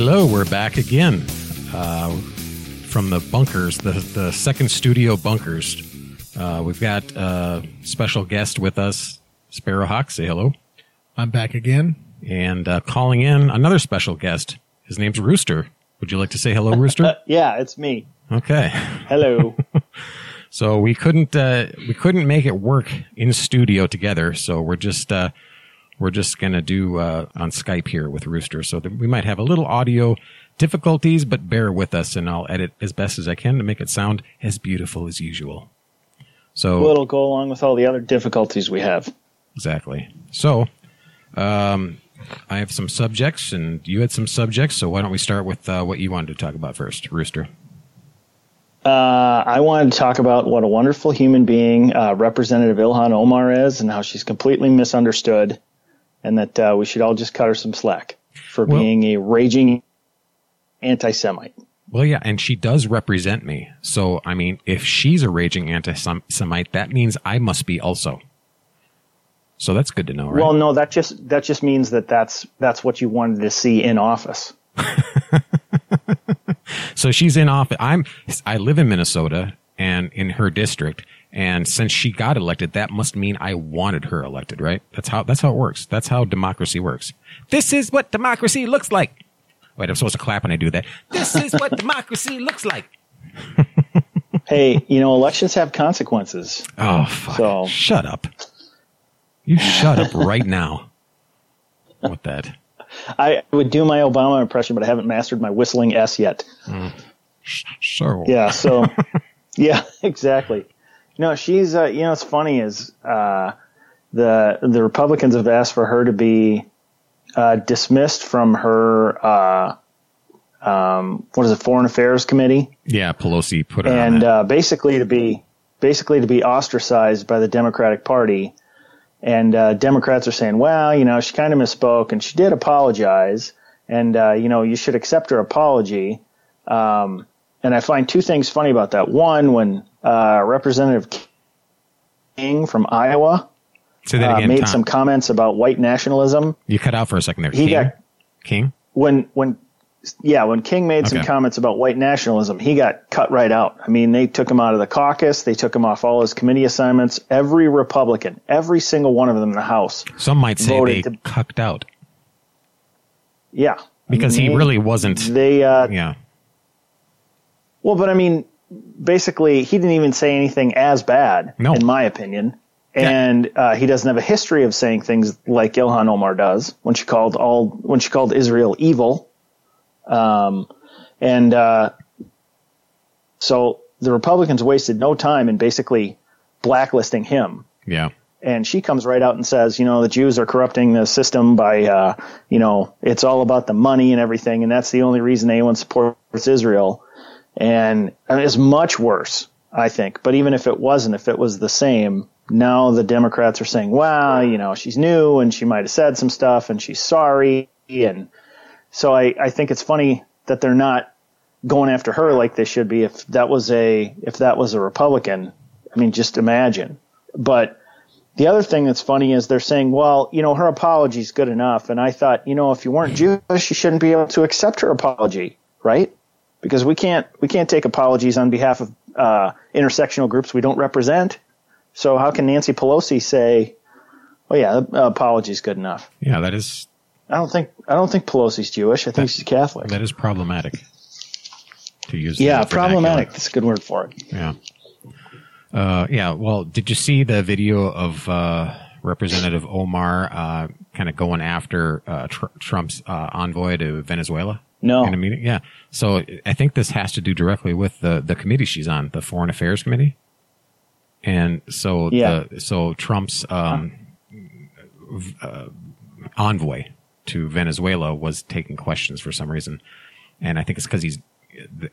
Hello, we're back again uh, from the bunkers, the, the second studio bunkers. Uh, we've got a special guest with us, Sparrowhawk. Say hello. I'm back again. And uh, calling in another special guest. His name's Rooster. Would you like to say hello, Rooster? yeah, it's me. Okay. Hello. So we couldn't uh, we couldn't make it work in studio together. So we're just uh, we're just gonna do uh, on Skype here with Rooster. So that we might have a little audio difficulties, but bear with us, and I'll edit as best as I can to make it sound as beautiful as usual. So well, it'll go along with all the other difficulties we have. exactly. So um, I have some subjects, and you had some subjects. So why don't we start with uh, what you wanted to talk about first, Rooster? Uh, I wanted to talk about what a wonderful human being uh, Representative Ilhan Omar is, and how she's completely misunderstood, and that uh, we should all just cut her some slack for Well- being a raging anti-Semite. Well, yeah, and she does represent me. So, I mean, if she's a raging anti-Semite, that means I must be also. So that's good to know, right? Well, no, that just that just means that that's that's what you wanted to see in office. so she's in office. I'm, I live in Minnesota and in her district. And since she got elected, that must mean I wanted her elected, right? That's how, that's how it works. That's how democracy works. This is what democracy looks like. Wait, I'm supposed to clap when I do that. This is what democracy looks like. hey, you know, elections have consequences. Oh, fuck. So- Shut up. You shut up right now. With that. I would do my Obama impression, but I haven't mastered my whistling S yet. Mm. So. Yeah. So, yeah, exactly. No, she's. Uh, you know, it's funny is uh, the the Republicans have asked for her to be uh, dismissed from her. Uh, um, what is it? Foreign Affairs Committee, Yeah, Pelosi put her on and uh, basically to be basically to be ostracized by the Democratic Party. And uh, Democrats are saying, well, you know, she kind of misspoke, and she did apologize, and uh, you know, you should accept her apology. Um, and I find two things funny about that. One, when uh, Representative King from Iowa Say that uh, made Tom. some comments about white nationalism, You cut out for a second there. He King? got- King? when when yeah, when King made some comments about white nationalism, he got cut right out. I mean, they took him out of the caucus, they took him off all his committee assignments. Every Republican, every single one of them in the House, Some might say Voted they to- cucked out yeah, I because mean, he really wasn't. they uh, Yeah. Well, but I mean, basically, he didn't even say anything as bad, No. in my opinion. Yeah. And uh, he doesn't have a history of saying things like Ilhan Omar does when she called all when she called Israel evil. Um, and uh, so the Republicans wasted no time in basically blacklisting him. Yeah. And she comes right out and says, you know, the Jews are corrupting the system by, uh, you know, it's all about the money and everything, and that's the only reason anyone supports Israel. And I mean, it's much worse, I think. But even if it wasn't, if it was the same, now the Democrats are saying, well, you know, she's new and she might have said some stuff and she's sorry. And so I, I think it's funny that they're not going after her like they should be. If that was a, if that was a Republican, I mean, just imagine. But the other thing that's funny is they're saying, well, you know, her apology is good enough. And I thought, you know, if you weren't Jewish, you shouldn't be able to accept her apology, right? Because we can't we can't take apologies on behalf of uh, intersectional groups we don't represent. So how can Nancy Pelosi say, "Oh yeah, apology's good enough"? Yeah, that is I don't think I don't think Pelosi's Jewish. I think she's Catholic. that is problematic. To use Yeah, vernacular. problematic. That's a good word for it. Yeah. Uh, yeah. Well, did you see the video of uh, Representative Omar uh, kind of going after uh, tr- Trump's uh, envoy to Venezuela? No. In a meeting? Yeah. So I think this has to do directly with the, the committee she's on, the Foreign Affairs Committee. And so, Yeah. the, so Trump's um, v- uh, envoy to Venezuela was taking questions for some reason. and I think it's because he's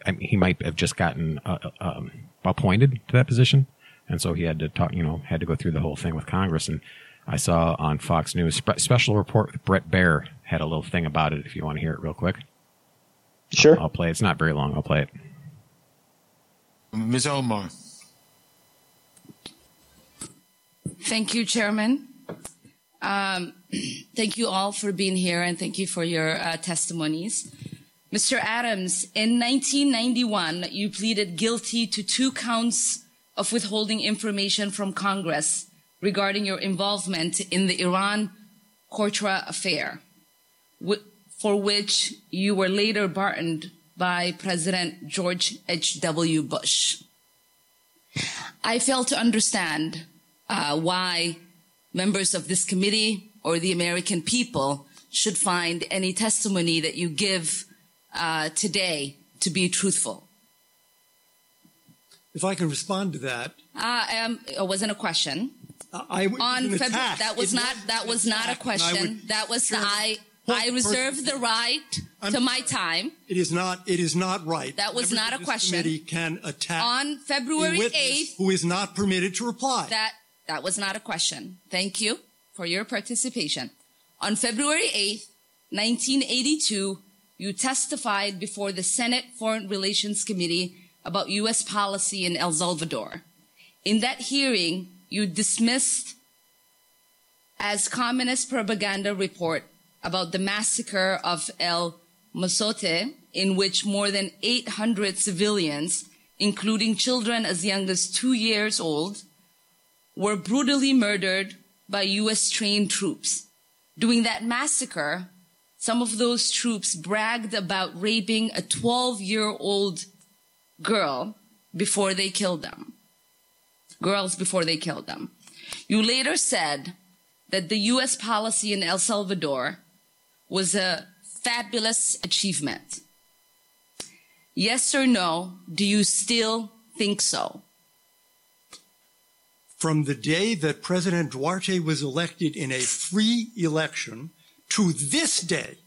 I mean, he might have just gotten uh, um, appointed to that position, and so he had to talk. You know, had to go through the whole thing with Congress. And I saw on Fox News spe- special report with Bret Baier had a little thing about it. If you want to hear it real quick, sure. I'll play. It. It's not very long. I'll play it. Ms. Omar. Thank you, Chairman. Um, thank you all for being here and thank you for your uh, testimonies. Mr. Adams, in 1991, you pleaded guilty to two counts of withholding information from Congress regarding your involvement in the Iran Contra affair, for which you were later pardoned by President George H.W. Bush. I fail to understand uh, why members of this committee or the American people should find any testimony that you give uh, today to be truthful. If I can respond to that, uh, um, it wasn't a question. I, on February, that was not that was not a question. That was sure, I I reserve the right I'm, to my time. It is not. It is not right. That was Members not a question. Committee can attack on February eighth, who is not permitted to reply. That that was not a question. Thank you for your participation. On February eighth, 1982, you testified before the Senate Foreign Relations Committee about U.S. policy in El Salvador. In that hearing, you dismissed as communist propaganda report about the massacre of El Mozote, in which more than 800 civilians, including children as young as two years old, were brutally murdered by U.S. trained troops. During that massacre, some of those troops bragged about raping a 12 year old girl before they killed them. Girls before they killed them. You later said that the US policy in El Salvador was a fabulous achievement. Yes or no, do you still think so? From the day that President Duarte was elected in a free election, to this day,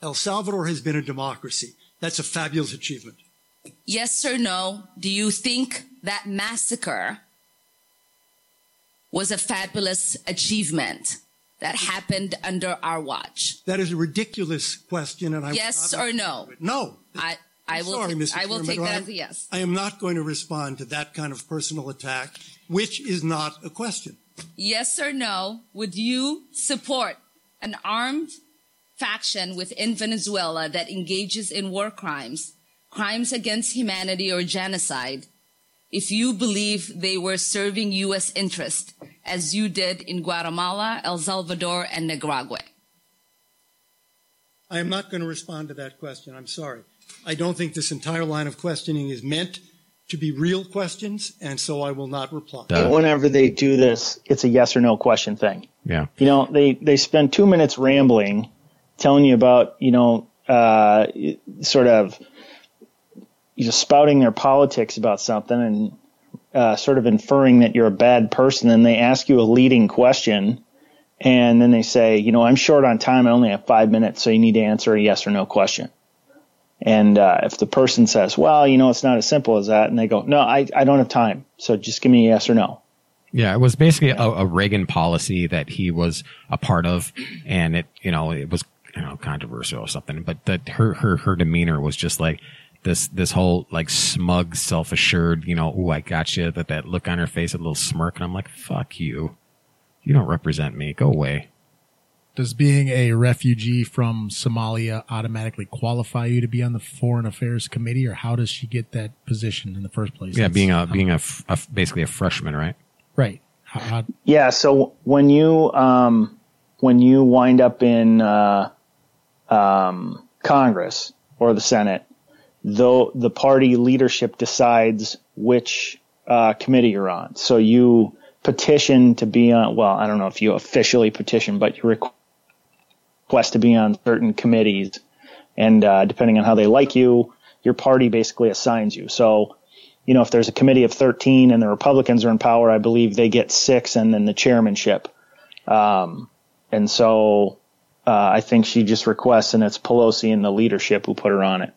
El Salvador has been a democracy. That's a fabulous achievement. Yes or no, do you think that massacre was a fabulous achievement that happened under our watch? That is a ridiculous question, and I yes or no? No. I I will. Sorry, Mr. I will Chairman, take that as a yes. I am not going to respond to that kind of personal attack, which is not a question. Yes or no? Would you support an armed faction within Venezuela that engages in war crimes, crimes against humanity or genocide, if you believe they were serving U.S. interest, as you did in Guatemala, El Salvador, and Nicaragua? I am not going to respond to that question. I'm sorry. I don't think this entire line of questioning is meant to be real questions, and so I will not reply. Whenever they do this, it's a yes or no question thing. Yeah. You know, they, they spend two minutes rambling, telling you about, you know, uh, sort of you know, spouting their politics about something and uh, sort of inferring that you're a bad person. And they ask you a leading question. And then they say, you know, I'm short on time. I only have five minutes. So you need to answer a yes or no question. And uh, if the person says, well, you know, it's not as simple as that, and they go, no, I, I don't have time. So just give me a yes or no. Yeah, it was basically a, a Reagan policy that he was a part of, and it, you know, it was, you know, controversial or something. But that her, her, her demeanor was just like this, this whole like smug, self assured, you know, oh, I got you. That that look on her face, a little smirk, and I'm like, fuck you, you don't represent me. Go away. Does being a refugee from Somalia automatically qualify you to be on the Foreign Affairs Committee, or how does she get that position in the first place? Yeah, That's, being a being a, a, basically a freshman, right? Right. How, how, yeah. So when you um, when you wind up in uh, um, Congress or the Senate, though the party leadership decides which uh, committee you're on. So you petition to be on. Well, I don't know if you officially petition, but you request to be on certain committees, and uh, depending on how they like you, your party basically assigns you. So, you know, if there's a committee of 13 and the Republicans are in power, I believe they get six and then the chairmanship. Um, and so uh, I think she just requests, and it's Pelosi and the leadership who put her on it.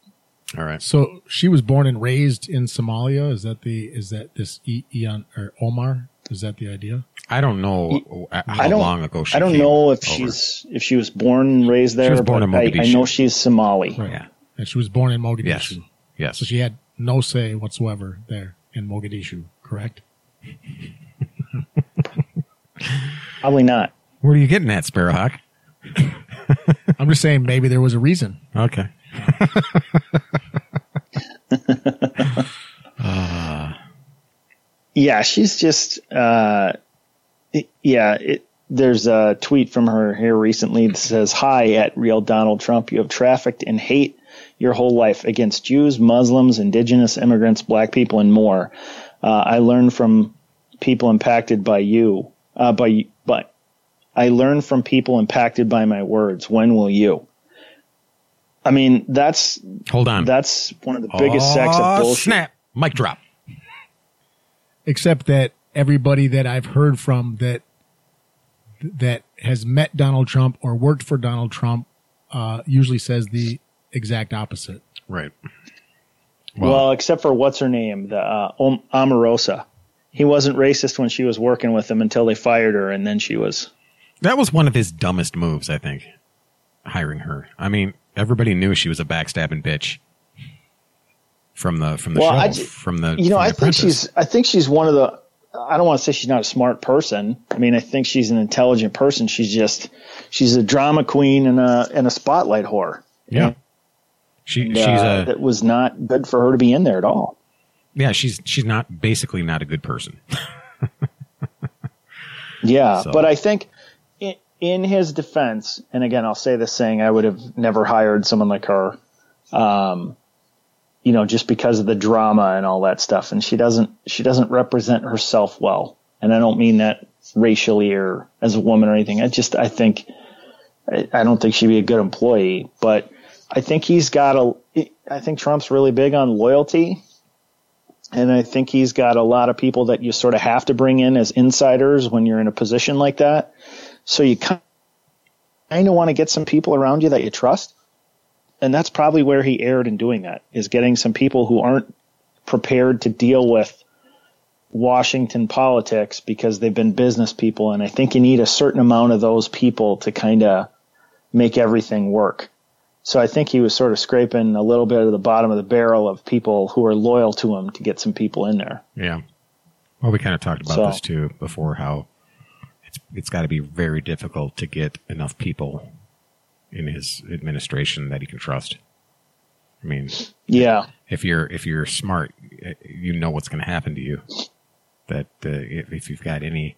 All right. So she was born and raised in Somalia. Is that the is that this E- Eon or Omar? Is that the idea? I don't know uh, how I don't, long ago she I don't came know if over. she's if she was born and raised there. She was born but in I, I Mogadishu. know she's Somali. Yeah. And she was born in Mogadishu. Yes. Yes. So she had no say whatsoever there in Mogadishu. Correct. Probably not. Where are you getting that, Sparrowhawk? I'm just saying maybe there was a reason. Okay. Yeah, she's just. Uh, it- yeah, it, there's a tweet from her here recently that says, "Hi at real Donald Trump. You have trafficked in hate your whole life against Jews, Muslims, Indigenous immigrants, Black people, and more. Uh, I learned from people impacted by you. Uh, by but I learned from people impacted by my words. When will you?" I mean, that's Hold on. that's one of the biggest sacks of Oh, bullshit. Snap. Mic drop. Except that everybody that I've heard from that that has met Donald Trump or worked for Donald Trump uh, usually says the exact opposite. Right. Well, except for what's her name, the uh, Om- Omarosa. He wasn't racist when she was working with him until they fired her, and then she was. That was one of his dumbest moves, I think. Hiring her. I mean, everybody knew she was a backstabbing bitch. From the from the Well, show, I ju- from the You know, I think she's. I think she's one of the. I don't want to say she's not a smart person. I mean, I think she's an intelligent person. She's just. She's a drama queen and a and a spotlight whore. yeah. She And, she's uh, a that was not good for her to be in there at all. yeah she's she's not basically not a good person. Yeah, So- but I think in, in his defense, and again, I'll say this saying, I would have never hired someone like her, um, you know, just because of the drama and all that stuff. And she doesn't, she doesn't represent herself well. And I don't mean that racially or as a woman or anything. I just, I think, I, I don't think she'd be a good employee, but I think he's got a, I think Trump's really big on loyalty. And I think he's got a lot of people that you sort of have to bring in as insiders when you're in a position like that. So you kind of want to get some people around you that you trust. And that's probably where he erred in doing that is getting some people who aren't prepared to deal with Washington politics because they've been business people. And I think you need a certain amount of those people to kind of make everything work. So I think he was sort of scraping a little bit of the bottom of the barrel of people who are loyal to him to get some people in there. Yeah. Well, we kind of talked about So- this too before. How it's it's got to be very difficult to get enough people in his administration that he can trust. I mean, Yeah. if you're if you're smart, eh, you know what's going to happen to you. That uh, if, if you've got any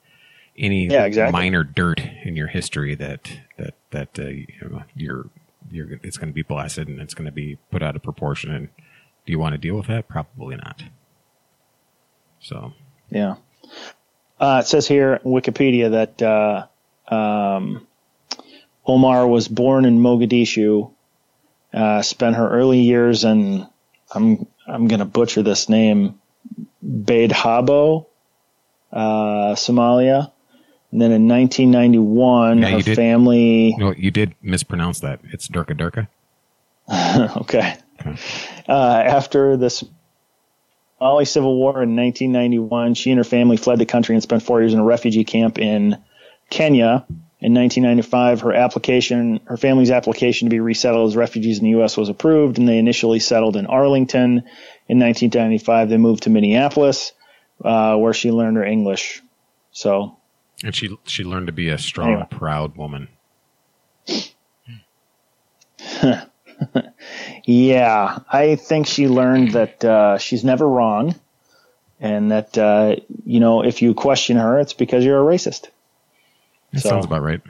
any Yeah, exactly. minor dirt in your history that that that uh, you know, you're you're it's going to be blasted and it's going to be put out of proportion. And do you want to deal with that? Probably not. So Yeah. Uh, it says here Wikipedia that uh, um, Omar was born in Mogadishu, uh, spent her early years in I'm I'm going to butcher this name, Baidhabo, uh, Somalia. And then in 1991, Yeah, her did- family. What? you did mispronounce that. It's Durka Durka. okay. Uh, after the Somali Civil War in 1991, she and her family fled the country and spent four years in a refugee camp in Kenya. In 1995, her application, her family's application to be resettled as refugees in the U.S. was approved, and they initially settled in Arlington. In 1995, they moved to Minneapolis, uh, where she learned her English. So, And she she learned to be a strong, Anyway. proud woman. Yeah, I think she learned that uh, she's never wrong, and that uh, you know if you question her, it's because you're a racist. That So- sounds about right.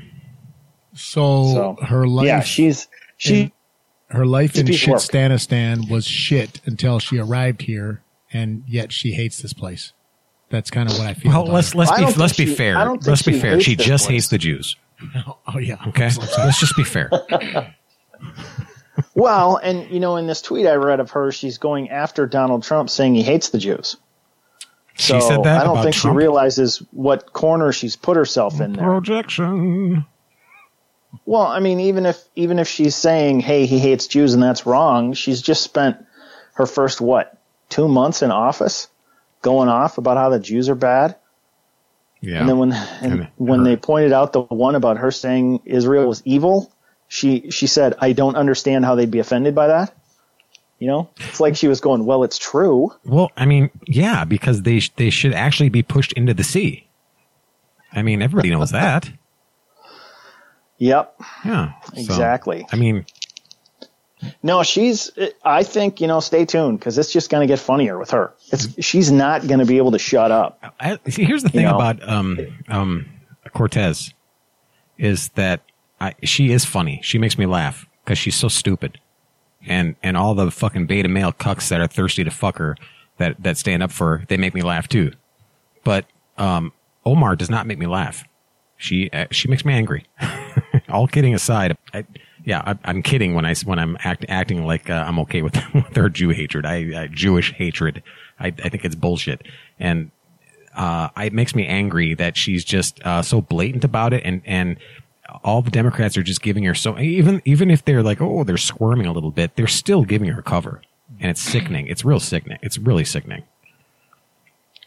So, So her life, yeah, she's she. in- her life in Speak work. Shitstanistan was shit until she arrived here, and yet she hates this place. That's kind of what I feel. Well, about let's let's I be let's think be she- fair. I don't think Let's be she fair. She just place. hates the Jews. Oh yeah. Okay, let's just be fair. Well, and you know, in this tweet I read of her, she's going after Donald Trump, saying he hates the Jews. She So said that I don't think Trump. she realizes what corner she's put herself in there. Projection. Well, I mean, even if even if she's saying, "Hey, he hates Jews," and that's wrong, she's just spent her first what two months in office, going off about how the Jews are bad. Yeah. And then when and And when her- they pointed out the one about her saying Israel was evil, she she said, "I don't understand how they'd be offended by that." You know, it's like she was going, "Well, it's true." Well, I mean, yeah, because they sh- they should actually be pushed into the sea. I mean, everybody knows that. Yep, Yeah. So, exactly. I mean, No, she's. I think you know. Stay tuned because it's just going to get funnier with her. It's she's not going to be able to shut up. I, see, here's the thing know. about um um Cortez is that I, she is funny. She makes me laugh because she's so stupid, and and all the fucking beta male cucks that are thirsty to fuck her that that stand up for her, they make me laugh too. But um Omar does not make me laugh. She uh, she makes me angry. all kidding aside, I, yeah, I, I'm kidding when I when I'm act, acting like uh, I'm okay with, with her Jew hatred. I, I Jewish hatred. I, I think it's bullshit, and uh, it makes me angry that she's just uh, so blatant about it, and and all the Democrats are just giving her so even even if they're like oh they're squirming a little bit, they're still giving her cover, and it's sickening. It's real sickening. It's really sickening.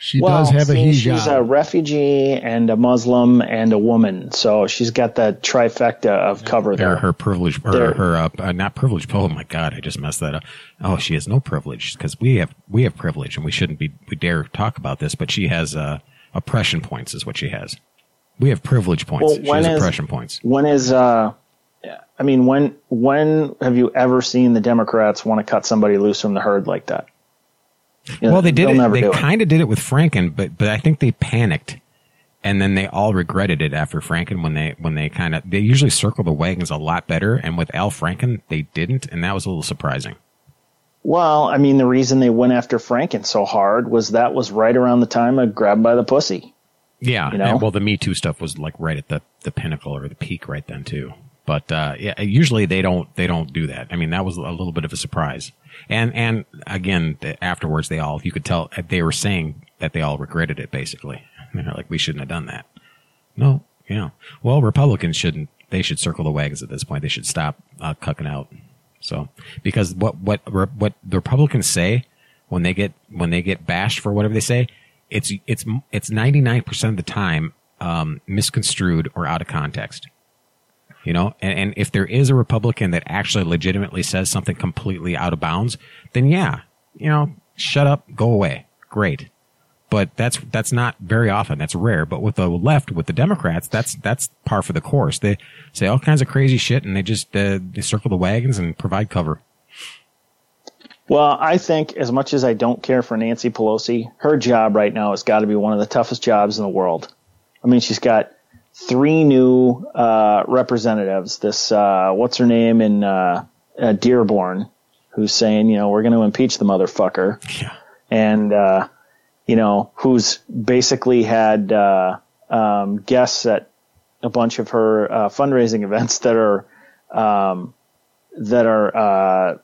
She well, does have a see, she's a refugee and a Muslim and a woman, so she's got the trifecta of cover Her, there. her privilege, her, her uh, uh, not privilege. Oh my god, I just messed that up. Oh, she has no privilege because we have we have privilege, and we shouldn't be we dare talk about this. But she has uh, oppression points, is what she has. We have privilege points. Well, she has is- oppression points. When is uh, I mean, when when have you ever seen the Democrats want to cut somebody loose from the herd like that? You know, Well, they did it. They kind of did it with Franken, but but I think they panicked, and then they all regretted it after Franken when they when they kind of they usually circle the wagons a lot better, and with Al Franken they didn't, and that was a little surprising. Well, I mean, the reason they went after Franken so hard was that was right around the time of Grab by the Pussy. Yeah, You know? and, well, the Me Too stuff was like right at the the pinnacle or the peak right then too. But uh, yeah, usually they don't they don't do that. I mean, that was a little bit of a surprise. And and again, afterwards they all you could tell they were saying that they all regretted it basically. They're like, we shouldn't have done that. No, yeah. Well, Republicans shouldn't. They should circle the wagons at this point. They should stop uh, cucking out. So because what what what the Republicans say when they get when they get bashed for whatever they say, it's it's it's ninety nine percent of the time um, misconstrued or out of context. You know, and, and if there is a Republican that actually legitimately says something completely out of bounds, then yeah, you know, shut up, go away, great. But that's that's not very often. That's rare. But with the left, with the Democrats, that's that's par for the course. They say all kinds of crazy shit, and they just uh, they circle the wagons and provide cover. Well, I think as much as I don't care for Nancy Pelosi, her job right now has got to be one of the toughest jobs in the world. I mean, she's got three new uh, representatives. This uh, what's her name in uh, uh, Dearborn, who's saying, you know, we're going to impeach the motherfucker, Yeah. and uh, you know, who's basically had uh, um, guests at a bunch of her uh, fundraising events that are um, that are uh,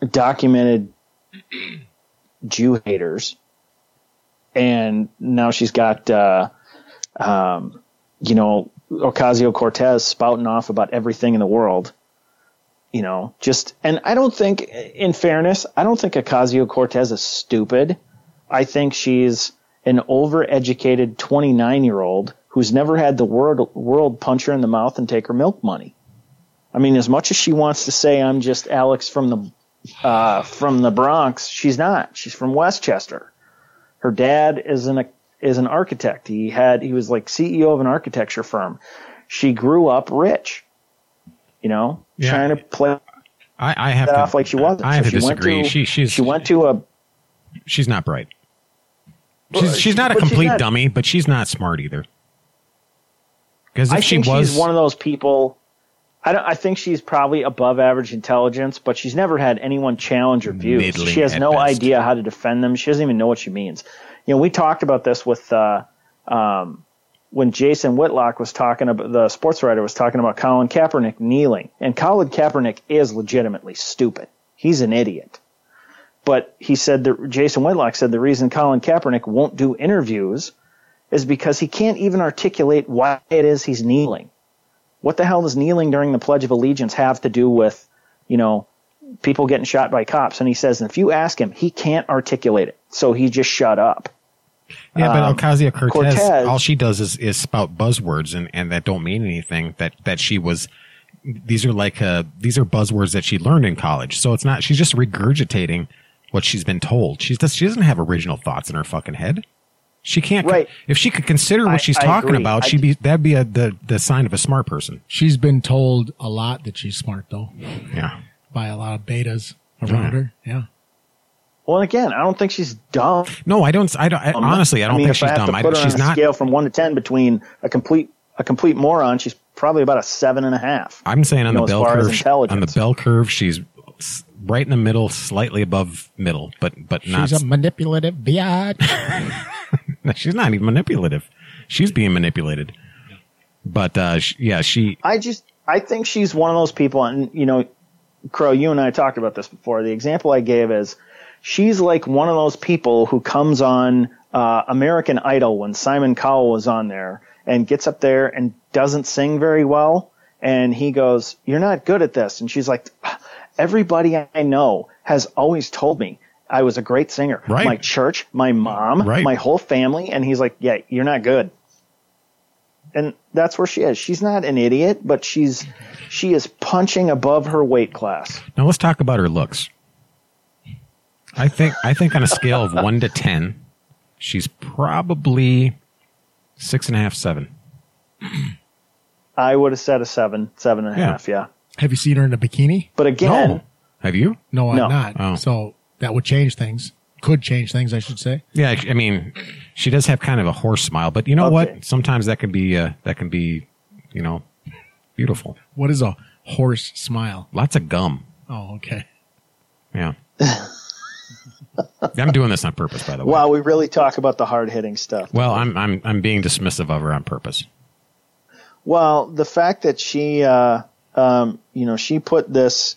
documented Jew haters, and now she's got uh, um, you know Ocasio Cortez spouting off about everything in the world. You know, just and I don't think, in fairness, I don't think Ocasio Cortez is stupid. I think she's an overeducated 29 year old who's never had the world world punch her in the mouth and take her milk money. I mean, as much as she wants to say I'm just Alex from the uh, from the Bronx, she's not. She's from Westchester. Her dad is an is an architect. He had he was like CEO of an architecture firm. She grew up rich, you know, Yeah. trying to play I, I have to, off like she wasn't. I have So to she went disagree. to- she she's She went to a she's not bright. Well, She's she's not a complete not- dummy, but she's not smart either. Because if I she think was, she's one of those people. I don't. I think she's probably above average intelligence, but she's never had anyone challenge her views. Middling she has no best. idea how to defend them. She doesn't even know what she means. You know, we talked about this with uh, um, when Jason Whitlock was talking about the sports writer was talking about Colin Kaepernick kneeling, and Colin Kaepernick is legitimately stupid. He's an idiot. But he said that Jason Whitlock said the reason Colin Kaepernick won't do interviews is because he can't even articulate why it is he's kneeling. What the hell does kneeling during the Pledge of Allegiance have to do with, you know, people getting shot by cops, and he says, if you ask him, he can't articulate it, so he just shut up. Yeah, but Um, Ocasio Cortez, Cortez- all she does is, is spout buzzwords and, and that don't mean anything. That that she was, these are like uh, these are buzzwords that she learned in college. So it's not. She's just regurgitating what she's been told. She does. She doesn't have original thoughts in her fucking head. She can't. Right. If she could consider what I- she's I talking agree. about, I- she'd be that'd be a, the the sign of a smart person. She's been told a lot that she's smart though Yeah. by a lot of betas around Yeah. her. Yeah. Well, again, I don't think she's dumb. No, I don't. I don't. I, um, honestly, I don't mean, think if I she's have dumb. To I, put her she's on a not. scale from one to ten between a complete a complete moron. She's probably about a seven and a half. I'm saying on you the know, as bell curve. On the bell curve, she's right in the middle, slightly above middle, but but not. She's a manipulative biatch. she's not even manipulative. She's being manipulated. But uh, sh- yeah, she. I just I think she's one of those people, and you know, Crow, you and I talked about this before. The example I gave is she's like one of those people who comes on uh, American Idol when Simon Cowell was on there and gets up there and doesn't sing very well, and he goes, "You're not good at this," and she's like, "Everybody I know has always told me." I was a great singer. Right. My church, my mom, Right. my whole family. And he's like, yeah, you're not good and that's where she is. She's not an idiot, but she's she is punching above her weight class. Now let's talk about her looks. I think I think on a scale of one to ten, she's probably six and a half, seven. I would have said a seven, seven and a Yeah. half, yeah. Have you seen her in a bikini? But again, No, have you? No, I'm No. not. Oh. So that would change things. Could change things, I should say. Yeah, I mean, she does have kind of a horse smile, but you know Okay. what? Sometimes that can be uh, that can be, you know, beautiful. What is a horse smile? Lots of gum. Oh, okay. Yeah. I'm doing this on purpose, by the way. wow, we really talk about the hard hitting stuff. Well, I'm I'm I'm being dismissive of her on purpose. Well, the fact that she, uh, um, you know, she put this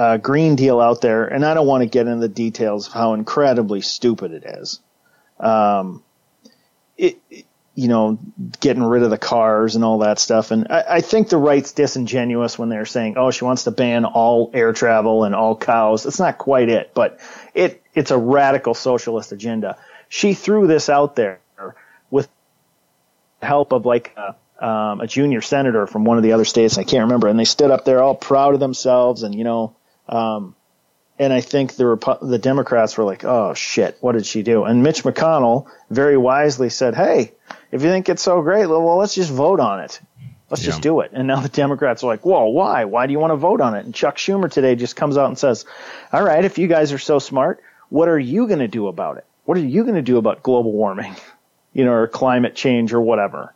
uh, green deal out there, and I don't want to get into the details of how incredibly stupid it is. Um, it, you know, getting rid of the cars and all that stuff. And I, I think the right's disingenuous when they're saying, "Oh, she wants to ban all air travel and all cows." It's not quite it, but it it's a radical socialist agenda. She threw this out there with help of like a, um, a junior senator from one of the other states. I can't remember. And they stood up there all proud of themselves. And, you know, um, and I think the Repu- the Democrats were like, oh shit, what did she do? And Mitch McConnell very wisely said, hey, if you think it's so great, well, let's just vote on it. Let's just do it. And now the Democrats are like, whoa, why? Why do you want to vote on it? And Chuck Schumer today just comes out and says, all right, if you guys are so smart, what are you going to do about it? What are you going to do about global warming? You know, or climate change or whatever.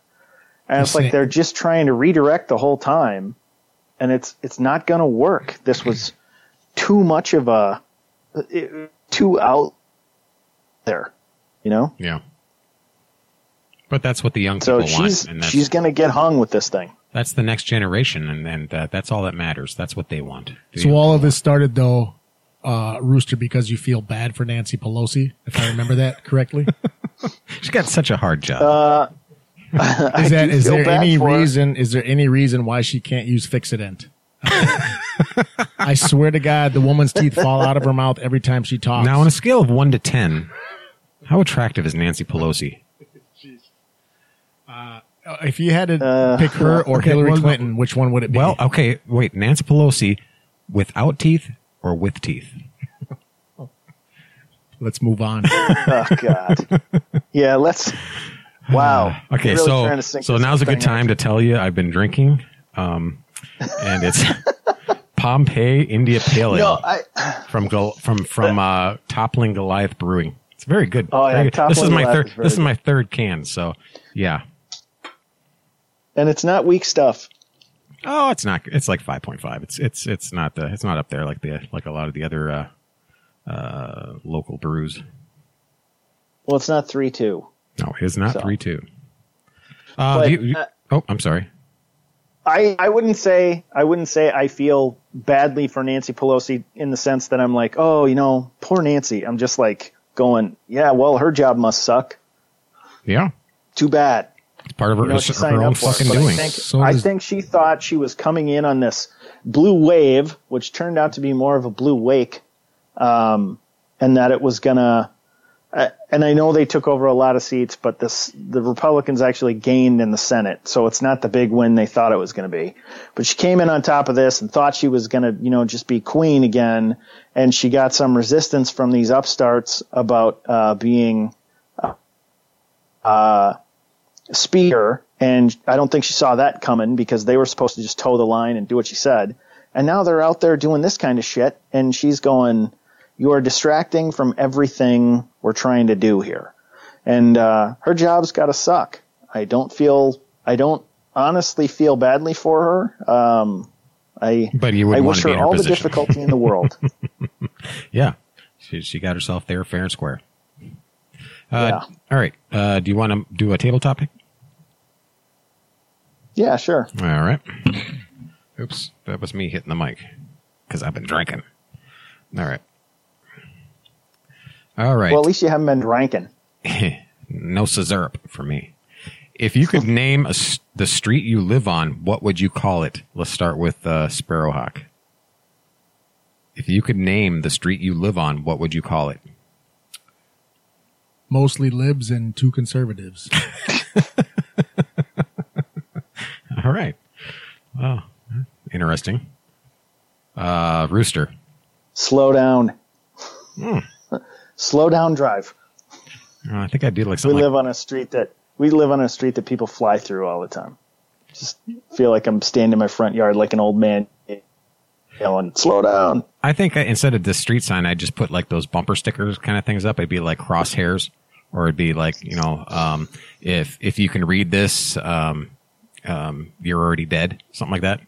And it's like they're just trying to redirect the whole time, and it's it's not going to work. This was too much of a too out there, you know. Yeah. But that's what the young So people she's want, and that's, she's going to get hung with this thing. that's the next generation, and and uh, that's all that matters. That's what they want. The So all of people this started though, uh, Rooster, because you feel bad for Nancy Pelosi, if I remember that correctly. She's got such a hard job. Uh, Is that do is feel there any for her. reason? Is there any reason why she can't use Fixodent? I swear to God, the woman's teeth fall out of her mouth every time she talks. now, on a scale of one to ten, how attractive is Nancy Pelosi? if you had to Uh, pick her or okay, Hillary well, Clinton, which one would it be? Well, okay, wait, Nancy Pelosi without teeth or with teeth? let's move on. Oh God. yeah, let's. Wow. Okay, Really so trying to sync so this now's a thing good time to tell you I've been drinking, um, and it's Pompeii India Pale Ale No, I. from from from uh, Toppling Goliath Brewing. It's very good. Oh, yeah, Very good. This is my Goliath third. is This is my third can. So, yeah. And it's not weak stuff. Oh, it's not. It's like five point five. It's it's it's not the. It's not up there like the like a lot of the other uh, uh, local brews. Well, it's not three two. No, it is not So. three two. Uh, But, you- you- uh, oh, I'm sorry. I, I wouldn't say I wouldn't say I feel badly for Nancy Pelosi in the sense that I'm like, oh, you know, poor Nancy. I'm just like going, yeah, well, her job must suck. Yeah. Too bad. It's part of her, You know, she her own up for it, fucking doing. I think, So I think she thought she was coming in on this blue wave, which turned out to be more of a blue wake, um, and that it was gonna. Uh, and I know they took over a lot of seats, but this the Republicans actually gained in the Senate, so it's not the big win they thought it was going to be. But she came in on top of this and thought she was going to, you know, just be queen again, and she got some resistance from these upstarts about uh, being uh, speaker, and I don't think she saw that coming because they were supposed to just toe the line and do what she said. And now they're out there doing this kind of shit, and she's going, "You are distracting from everything we're trying to do here." And uh, her job's got to suck. I don't feel, I don't honestly feel badly for her. Um, I, But you I wish her her all the difficulty in the world. Yeah, she, she got herself there fair and square. Uh, Yeah. All right. Uh, do you want to do a table topic? yeah, sure. All right. Oops, that was me hitting the mic because I've been drinking. All right. All right. Well, at least you haven't been drinking. no syrup for me. If you could name a s the street you live on, what would you call it? Let's start with uh, Sparrowhawk. If you could name the street you live on, what would you call it? Mostly libs and two conservatives. All right. Well, interesting. Uh, Rooster. Slow down. Hmm. Slow down drive. Uh, I think I do like We live like, on a street that we live on a street that people fly through all the time. Just feel like I'm standing in my front yard like an old man yelling, "Slow down!" I think I, instead of the street sign, I'd just put like those bumper stickers kind of things up. It'd be like crosshairs, or it'd be like you know, um, if if you can read this, um, um, you're already dead, something like that.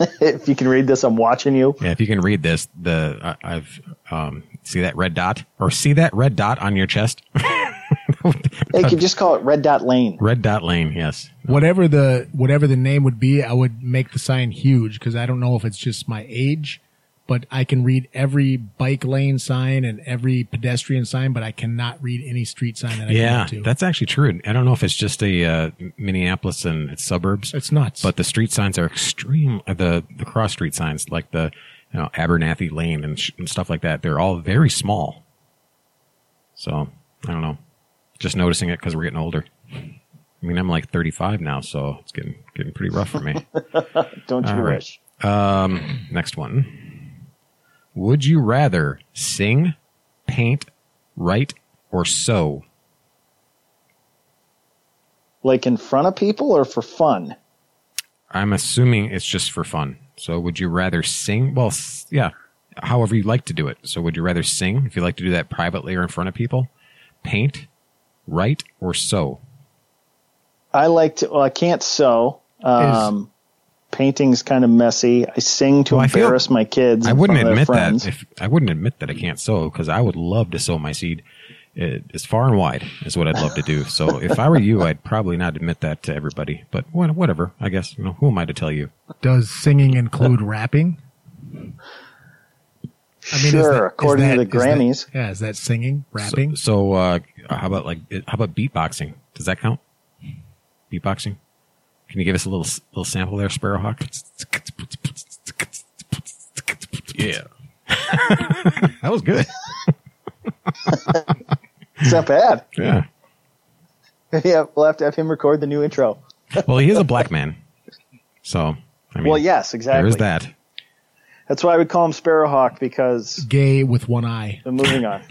if you can read this, I'm watching you. Yeah, if you can read this, the I, I've um, see that red dot or see that red dot on your chest. They could just call it Red Dot Lane. red dot lane, yes. whatever the whatever the name would be, I would make the sign huge because I don't know if it's just my age, but I can read every bike lane sign and every pedestrian sign, but I cannot read any street sign that I Yeah, go to. that's actually true. I don't know if it's just a uh, Minneapolis and its suburbs. it's nuts. but the street signs are extreme. uh, The the cross street signs, like the you know Abernathy Lane and, sh- and stuff like that, they're all very small. So I don't know. Just noticing it because we're getting older. I mean, I'm like 35 now, so it's getting getting pretty rough for me. Don't you right. wish? Um, next one. Would you rather sing, paint, write, or sew? Like in front of people or for fun? I'm assuming it's just for fun. So would you rather sing? Well, yeah, however you like to do it. So would you rather sing if you like to do that privately or in front of people? Paint, write, or sew? I like to. Well, I can't sew. Um, painting's kind of messy. I sing to Well, I feel- embarrass my kids. I wouldn't front of their admit that if I wouldn't admit that I can't sew because I would love to sew my seed uh, as far and wide is what I'd love to do. So if I were you, I'd probably not admit that to everybody. But whatever, I guess. You know, who am I to tell you? Does singing include rapping? I is sure, that- is according that- to the is that- Grammys. yeah, is that singing, rapping? So, so uh, how about like how about beatboxing? Does that count? Beatboxing? Can you give us a little little sample there, Sparrowhawk? Yeah, that was good. It's not bad. Yeah. yeah, we'll have to have him record the new intro. Well, he is a black man, so I mean, well, yes, exactly. There's that. That's why we call him Sparrowhawk because. Gay with one eye. But moving on.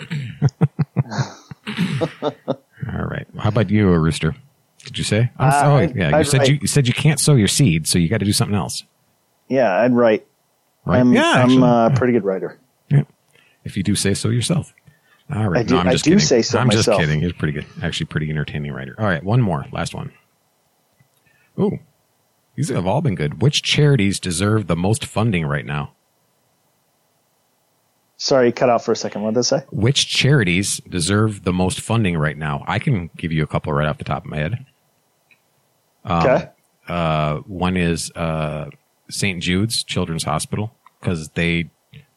All right. How about you, a rooster? Did you say? I'm Uh, sorry. I'd- yeah, you I'd said write. you, you said you can't sow your seed, so you got to do something else, Yeah, I'd write. right? I'm, yeah, I'm actually, uh, a pretty good writer. yeah. If you do say so yourself. All right. I do- no, I'm I do kidding. say so I'm just myself. kidding. He's pretty good. Actually, pretty entertaining writer. All right, one more. Last one. Ooh, these have all been good. Which charities deserve the most funding right now? Sorry, cut out for a second. What did I say? Which charities deserve the most funding right now? I can give you a couple right off the top of my head. Um, okay. Uh, one is uh, St. Jude's Children's Hospital because they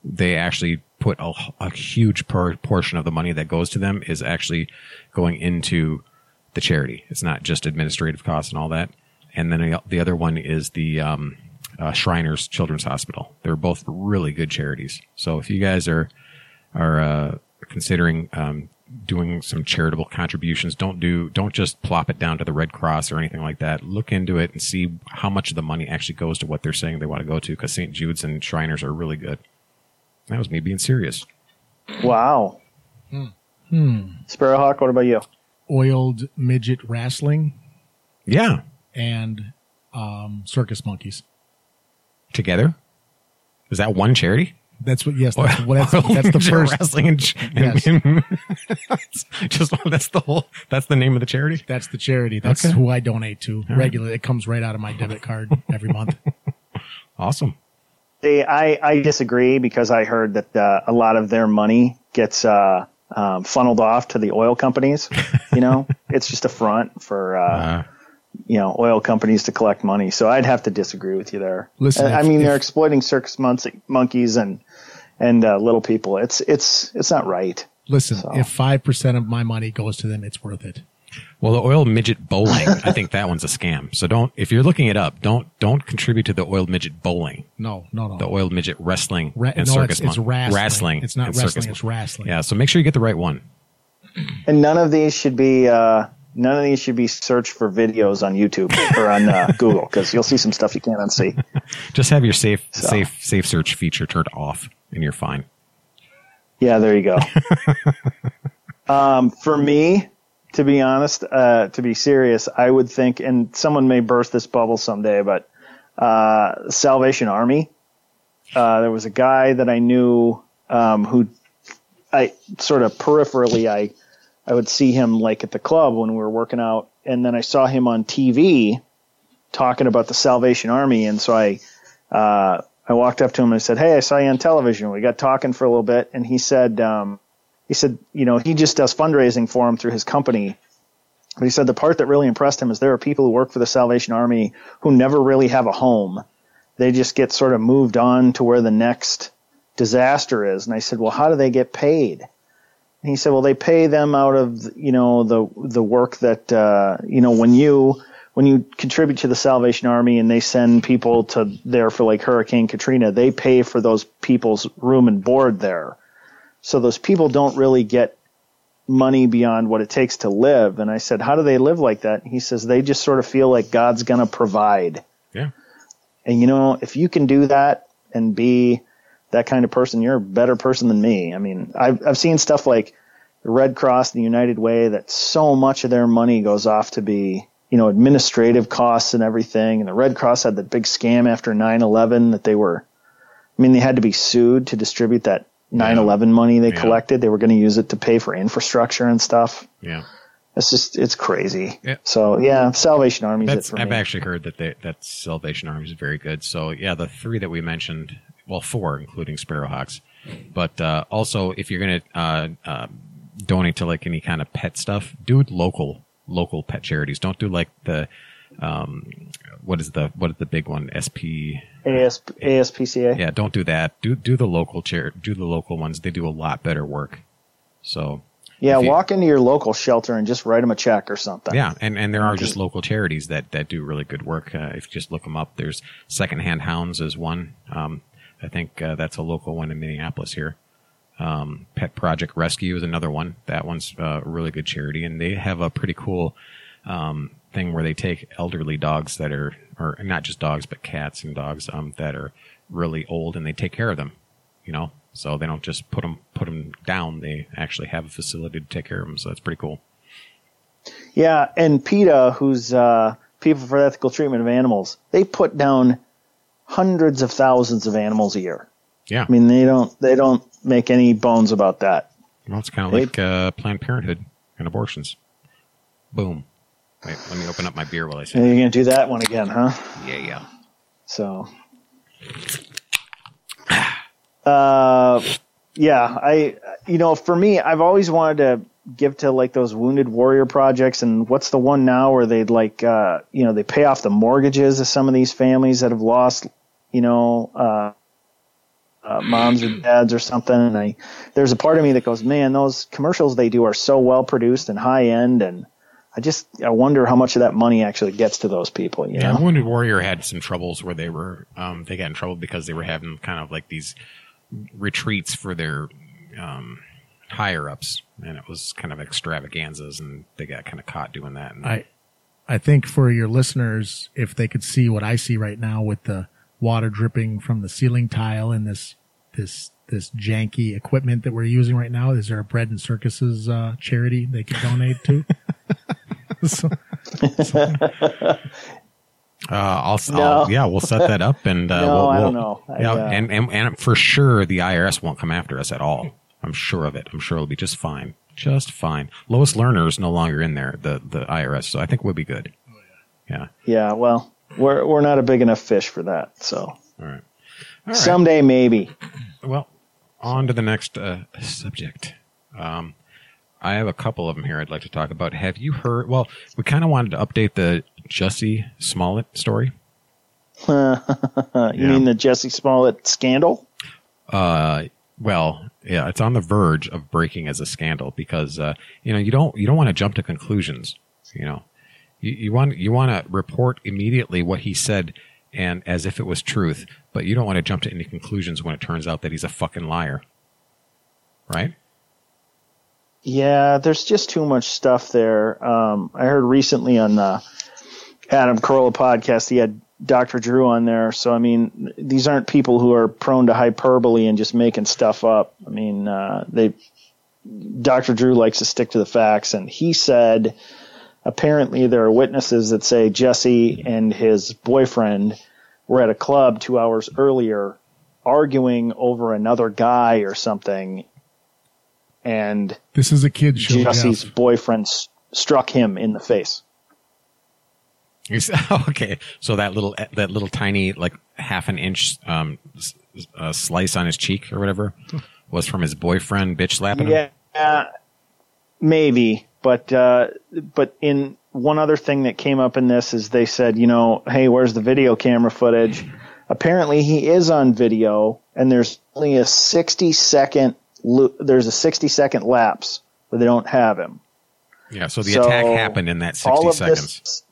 they actually put a, a huge por- portion of the money that goes to them is actually going into the charity. It's not just administrative costs and all that. And then the- the other one is the um, uh, Shriners Children's Hospital. They're both really good charities. So if you guys are are uh, considering um, doing some charitable contributions, don't do don't just plop it down to the Red Cross or anything like that. Look into it and see how much of the money actually goes to what they're saying they want to go to. Because St. Jude's and Shriners are really good. That was me being serious. Wow. Hmm. Sparrowhawk, what about you? Oiled midget wrestling Yeah, and um, circus monkeys. together. Is that one charity? That's what. Yes, that's, what, that's, Oil that's the Midget first. wrestling. And, and just that's the whole. That's the name of the charity. That's the charity. That's Okay. who I donate to regularly. It comes right out of my debit card every month. Awesome. I, I disagree because I heard that uh, a lot of their money gets uh, um, funneled off to the oil companies. You know, it's just a front for uh, Uh, you know oil companies to collect money. So I'd have to disagree with you there. Listen, I if- mean, they're exploiting circus mon- monkeys and and uh, little people. It's it's it's not right. Listen, So- if five percent of my money goes to them, it's worth it. Well, the oil midget bowling. I think that one's a scam. So don't. If you're looking it up, don't don't contribute to the oil midget bowling. No, no, no. The oil midget wrestling Ra- and no, circus it's, it's wrestling. wrestling. It's not wrestling. circus It's wrestling. Yeah. So make sure you get the right one. And none of these should be uh, none of these should be searched for videos on YouTube or on uh, Google because you'll see some stuff you can't unsee. Just have your safe So. safe safe search feature turned off, and you're fine. Yeah, there you go. um, for me, to be honest, uh, to be serious, I would think, and someone may burst this bubble someday, but uh, Salvation Army. Uh, there was a guy that I knew um, who I sort of peripherally I I would see him like at the club when we were working out, and then I saw him on TV talking about the Salvation Army, and so I uh, I walked up to him and I said, "Hey, I saw you on television." We got talking for a little bit, and he said, um, "He said, you know, he just does fundraising for him through his company." But he said the part that really impressed him is there are people who work for the Salvation Army who never really have a home. They just get sort of moved on to where the next disaster is. And I said, "Well, how do they get paid?" And he said, "Well, they pay them out of you know the the work that uh, you know when you." when you contribute to the Salvation Army and they send people to there for like Hurricane Katrina, they pay for those people's room and board there. So those people don't really get money beyond what it takes to live. And I said, how do they live like that? He says, they just sort of feel like God's going to provide. Yeah. And you know, if you can do that and be that kind of person, you're a better person than me. I mean, I've, I've seen stuff like the Red Cross and the United Way that so much of their money goes off to be, you know, administrative costs and everything. And the Red Cross had that big scam after 9-11 that they were, I mean, they had to be sued to distribute that 9-11 money they Yeah. collected. They were going to use it to pay for infrastructure and stuff. Yeah. It's just, it's crazy. Yeah. So yeah, Salvation Army's That's, it for I've me. actually heard that they, that Salvation Army is very good. So yeah, the three that we mentioned, well, four including Sparrowhawks, but uh, also if you're gonna uh, uh, donate to like any kind of pet stuff, do local, local pet charities. Don't do like the um, what is the what is the big one? SP. AS, ASPCA. Yeah, don't do that. Do do the local chair. Do the local ones. They do a lot better work. So Yeah, you- walk into your local shelter and just write them a check or something. Yeah, and, and there are just local charities that, that do really good work. Uh, if you just look them up, there's Secondhand Hounds is one. Um, I think uh, that's a local one in Minneapolis here. Um, Pet Project Rescue is another one. That one's a really good charity, and they have a pretty cool um, thing where they take elderly dogs that are, or not just dogs, but cats and dogs um, that are really old, and they take care of them. You know, so they don't just put them put them down. They actually have a facility to take care of them. So that's pretty cool. Yeah, and PETA, who's uh, People for Ethical Treatment of Animals, they put down hundreds of thousands of animals a year. Yeah. I mean, they don't they don't make any bones about that. Well, it's kind of like uh, Planned Parenthood and abortions. Boom. Wait, let me open up my beer while I say you're going to do that one again, huh? Yeah, yeah. So, uh, yeah, I, you know, for me, I've always wanted to give to like those wounded warrior projects. And what's the one now where they'd like, uh, you know, they pay off the mortgages of some of these families that have lost, you know, uh, uh, moms or dads or something. And I, there's a part of me that goes, man, those commercials they do are so well produced and high end. And I just I wonder how much of that money actually gets to those people. You Yeah, know? Wounded Warrior had some troubles where they were um, they got in trouble because they were having kind of like these retreats for their um, higher ups, and it was kind of extravaganzas, and they got kind of caught doing that. And I, I think for your listeners, if they could see what I see right now with the water dripping from the ceiling tile and this this this janky equipment that we're using right now, is there a bread and circuses uh, charity they could donate to? So- Uh, I'll, No. I'll yeah, we'll set that up, and uh, No, we'll, I we'll- don't know. I, yeah, uh, and, and and for sure the IRS won't come after us at all. I'm sure of it. I'm sure it'll be just fine, just fine. Lois Lerner is no longer in there, the the IRS, so I think we'll be good. Yeah. Yeah, well, we're we're not a big enough fish for that. So All right. All right. someday maybe. Well, on to the next uh, subject. Um, I have a couple of them here I'd like to talk about. Have you heard? Well, we kind of wanted to update the Jussie Smollett story. You Yeah. mean the Jesse Smollett scandal? Uh, well, yeah, it's on the verge of breaking as a scandal because uh, you know you don't you don't want to jump to conclusions. You know, you, you want you want to report immediately what he said and as if it was truth, but you don't want to jump to any conclusions when it turns out that he's a fucking liar. Right? Yeah, there's just too much stuff there. Um, I heard recently on the Adam Carolla podcast, he had Dr. Drew on there. So, I mean, these aren't people who are prone to hyperbole and just making stuff up. I mean, uh, they, Dr. Drew likes to stick to the facts. And he said, apparently there are witnesses that say Jesse and his boyfriend were at a club two hours earlier arguing over another guy or something. And this is a kid show. Jesse's Jeff. boyfriend s- struck him in the face. Okay, so that little that little tiny like half an inch um, uh, slice on his cheek or whatever was from his boyfriend bitch slapping him. Yeah, maybe, but uh, but in one other thing that came up in this is they said, you know, hey, where's the video camera footage? Apparently, he is on video, and there's only a sixty second lo- there's a sixty second lapse where they don't have him. Yeah, so the So, attack happened in that all sixty of seconds. This,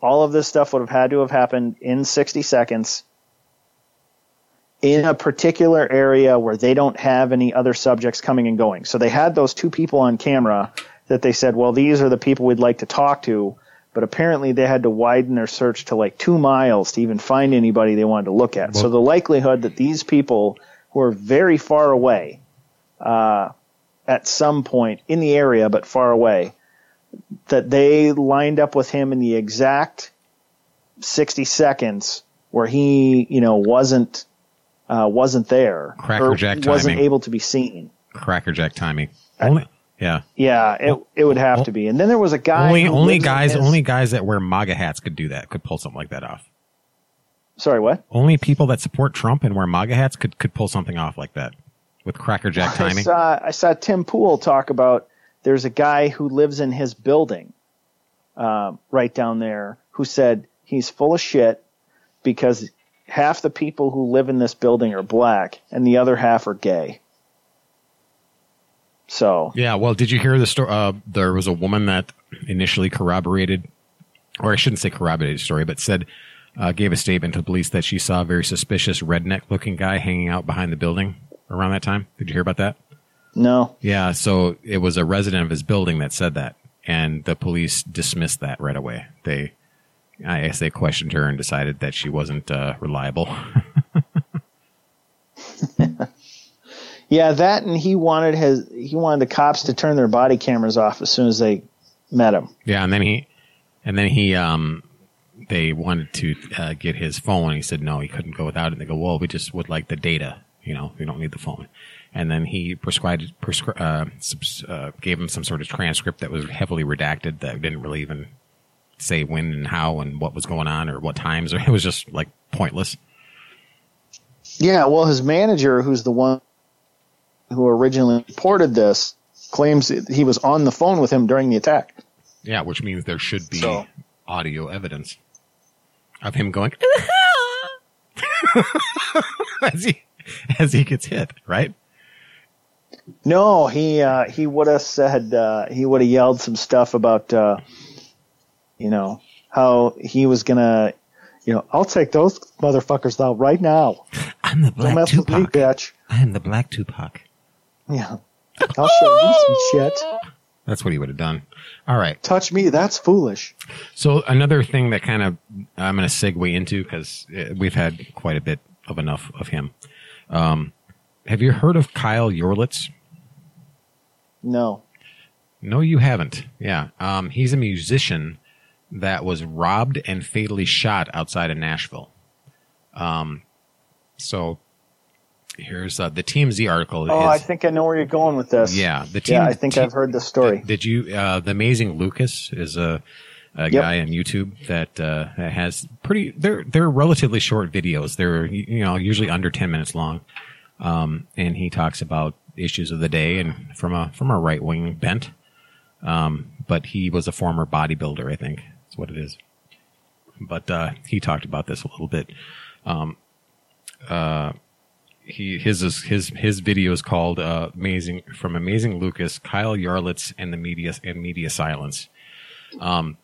all of this stuff would have had to have happened in 60 seconds in a particular area where they don't have any other subjects coming and going. So they had those two people on camera that they said, well, these are the people we'd like to talk to. But apparently they had to widen their search to like two miles to even find anybody they wanted to look at. so the likelihood that these people who are very far away, uh, at some point in the area, but far away, that they lined up with him in the exact 60 seconds where he, you know, wasn't, uh, wasn't there. Crackerjack or wasn't timing. able to be seen. Crackerjack timing. Only yeah. Yeah, it, it would have to be. And then there was a guy. Only only guys his- only guys that wear MAGA hats could do that. Could pull something like that off. Sorry, what? Only people that support Trump and wear MAGA hats could could pull something off like that with crackerjack I timing. saw, I saw Tim Pool talk about there's a guy who lives in his building um, right down there who said he's full of shit because half the people who live in this building are black and the other half are gay. So Yeah, well, did you hear the story? Uh, there was a woman that initially corroborated, or I shouldn't say corroborated story, but said, uh, gave a statement to the police that she saw a very suspicious redneck looking guy hanging out behind the building around that time. Did you hear about that? no, Yeah, so it was a resident of his building that said that, and the police dismissed that right away. They, I guess they questioned her and decided that she wasn't uh, reliable. yeah, that and he wanted his he wanted the cops to turn their body cameras off as soon as they met him. Yeah, and then he, and then he, um, they wanted to uh, get his phone. He said no, he couldn't go without it. And they go, well, we just would like the data. You know, we don't need the phone. And then he prescribed, prescri- uh, subs- uh, gave him some sort of transcript that was heavily redacted that didn't really even say when and how and what was going on or what times. Or it was just like pointless. Yeah, well, his manager, who's the one who originally reported this, claims he was on the phone with him during the attack. Yeah, which means there should be So- audio evidence of him going as he as he gets hit, right? No, he uh, he would have said uh, he would have yelled some stuff about uh, you know how he was gonna you know I'll take those motherfuckers out right now. I'm the Don't black mess me, Tupac. bitch. I am the black Tupac. Yeah, I'll show you some shit. That's what he would have done. All right. Touch me, that's foolish. So another thing that kind of I'm going to segue into because we've had quite a bit of enough of him. Um, have you heard of Kyle Yorlets? No, No, you haven't. Yeah. Um, he's a musician that was robbed and fatally shot outside of Nashville. Um, so here's uh, the TMZ article. oh, is, I think I know where you're going with this. yeah, the team. yeah, I think I've heard the story. Did you? Uh, the amazing Lucas is a, a Yep. guy on YouTube that uh, has pretty. They're they're relatively short videos. They're you know usually under ten minutes long, um, and he talks about issues of the day and from a from a right wing bent. Um, but he was a former bodybuilder, I think that's what it is. But uh, he talked about this a little bit. Um, uh, he his is, his his video is called uh, "Amazing" from Amazing Lucas, Kyle Yorlets, and the media and media silence. Um,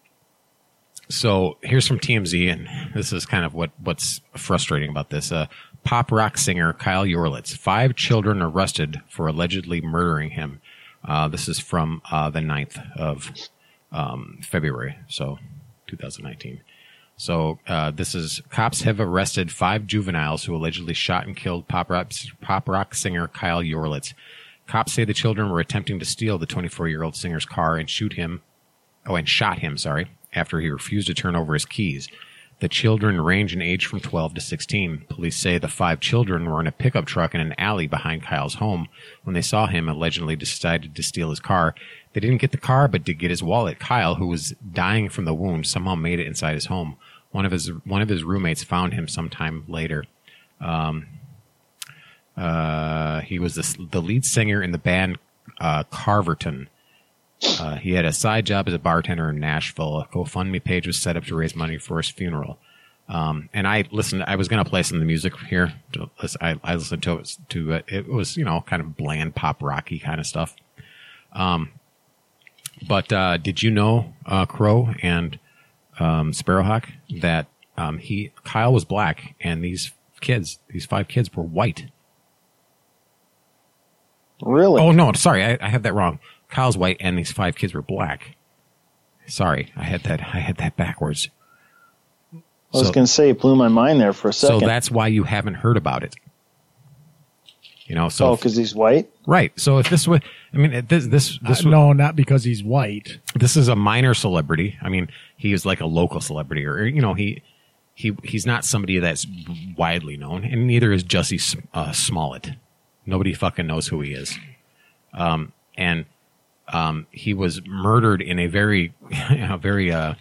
so here's from TMZ, and this is kind of what what's frustrating about this. Uh, pop rock singer Kyle Yorlets, five children arrested for allegedly murdering him. Uh, this is from uh, the 9th of um, February, so 2019. So uh, this is cops have arrested five juveniles who allegedly shot and killed pop rock, pop rock singer Kyle Yorlets. Cops say the children were attempting to steal the 24 year old singer's car and shoot him. Oh, and shot him. Sorry, after he refused to turn over his keys. The children range in age from 12 to 16. Police say the five children were in a pickup truck in an alley behind Kyle's home when they saw him allegedly decided to steal his car. They didn't get the car, but did get his wallet. Kyle, who was dying from the wound, somehow made it inside his home. One of his one of his roommates found him sometime later. Um, uh, he was the, the lead singer in the band uh, Carverton. Uh, he had a side job as a bartender in Nashville. A GoFundMe page was set up to raise money for his funeral. Um, and I listened. I was going to play some of the music here. I, I listened to it. To it. It was you know kind of bland pop rocky kind of stuff. Um, but uh, did you know uh, Crow and um, Sparrowhawk that um, he Kyle was black and these kids, these five kids, were white. Really? Oh no, sorry, I, I have that wrong. Kyle's white and these five kids were black. Sorry, I had that. I had that backwards. I was so- going to say, it blew my mind there for a second. So that's why you haven't heard about it. You know, so oh, because he's white. right. So if this was, I mean, this this this Uh, was, no, not because he's white. this is a minor celebrity. I mean, he is like a local celebrity, or you know, he he he's not somebody that's widely known, and neither is Jussie uh, Smollett. Nobody fucking knows who he is. Um, and um, he was murdered in a very, a very uh,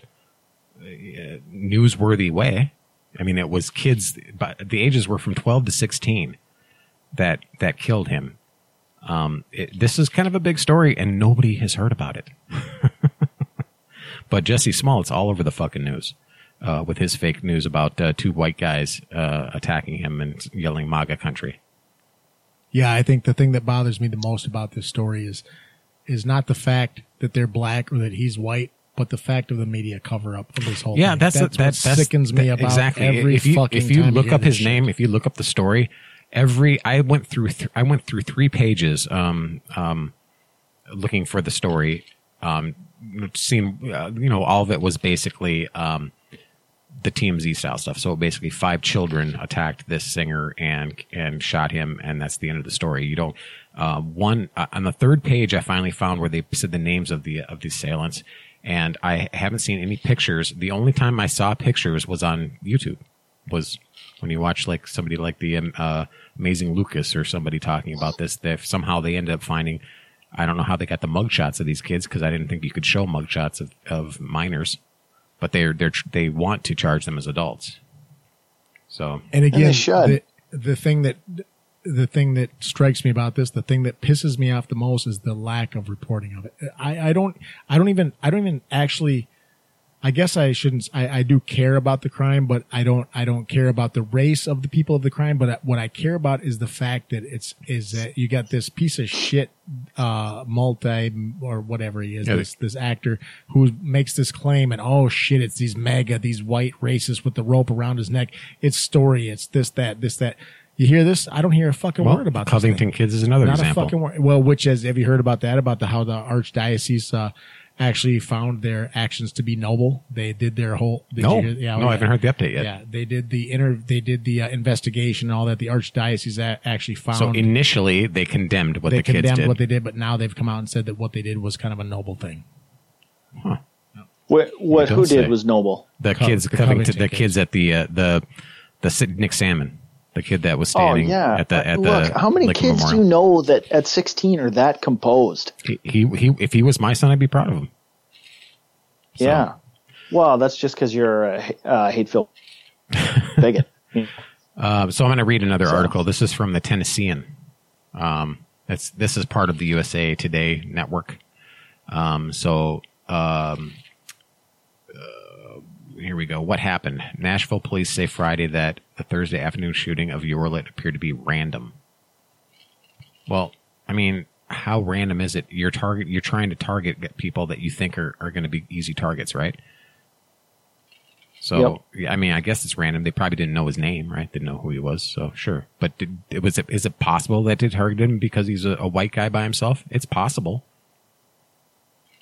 uh, newsworthy way. I mean, it was kids, but the ages were from twelve to sixteen that that killed him. Um, it, this is kind of a big story, and nobody has heard about it. but Jesse Smollett's all over the fucking news uh, with his fake news about uh, two white guys uh, attacking him and yelling "MAGA country." Yeah, I think the thing that bothers me the most about this story is is not the fact that they're black or that he's white, but the fact of the media cover up of this whole Yeah, thing. that's that's that, what that's sickens me that- about exactly. every if you fucking if you look up his name, if you look up the story, every I went through th- I went through three pages um um looking for the story. Um, uh, you know all of it was basically um the TMZ style stuff. So basically, five children attacked this singer and and shot him, and that's the end of the story. You don't. Uh, one uh, on the third page, I finally found where they said the names of the of the assailants, and I haven't seen any pictures. The only time I saw pictures was on YouTube. Was when you watch like somebody like the um, uh, Amazing Lucas or somebody talking about this. They somehow they end up finding. I don't know how they got the mugshots of these kids because I didn't think you could show mugshots of, of minors but they're they're they want to charge them as adults. So And again, they should. the, the thing that the thing that strikes me about this, the thing that pisses me off the most is the lack of reporting of it. I, I don't I don't even I don't even actually I guess I shouldn't. I, I do care about the crime, but I don't. I don't care about the race of the people of the crime. But what I care about is the fact that it's is that you got this piece of shit, uh, multi or whatever he is, Yeah. this this actor who makes this claim, and oh shit, it's these mega, these white racists with the rope around his neck. It's story. It's this, that, this, that. You hear this? I don't hear a fucking Well, word about. Covington Kids is another Not example. a fucking word. Well, which is, have you heard about that? About the how the archdiocese uh, actually found their actions to be noble. They did their whole. Did no, hear- yeah, no, I haven't heard the update yet. Yeah, they did the inter. They did the uh, investigation and all that. The archdiocese a- actually found. So initially, they condemned what they the kids did. what they did, but now they've come out and said that what they did was kind of a noble thing. What, what don't who did was noble. the Co- kids, the Covington, Covington the kids. kids at the uh, the the Sid- Nick Sandmann, the kid that was standing Oh yeah. at the at Look, the how many Lincoln kids do you know that at 16 are that composed? He, he he if he was my son, I'd be proud of him. So- Yeah. Well, that's just because you're a uh, hateful bigot. Uh, so I'm going to read another So- article. This is from the Tennessean. Um, that's this is part of the USA Today network. Um, so um, here we go. What happened? Nashville police say Friday that the Thursday afternoon shooting of Yorlet appeared to be random. Well, I mean, how random is it? You're target. You're trying to target people that you think are, are going to be easy targets, right? So yeah, I mean, I guess it's random. They probably didn't know his name, right? Didn't know who he was. So sure, but did, it was it is it possible that they targeted him because he's a, a white guy by himself? It's possible.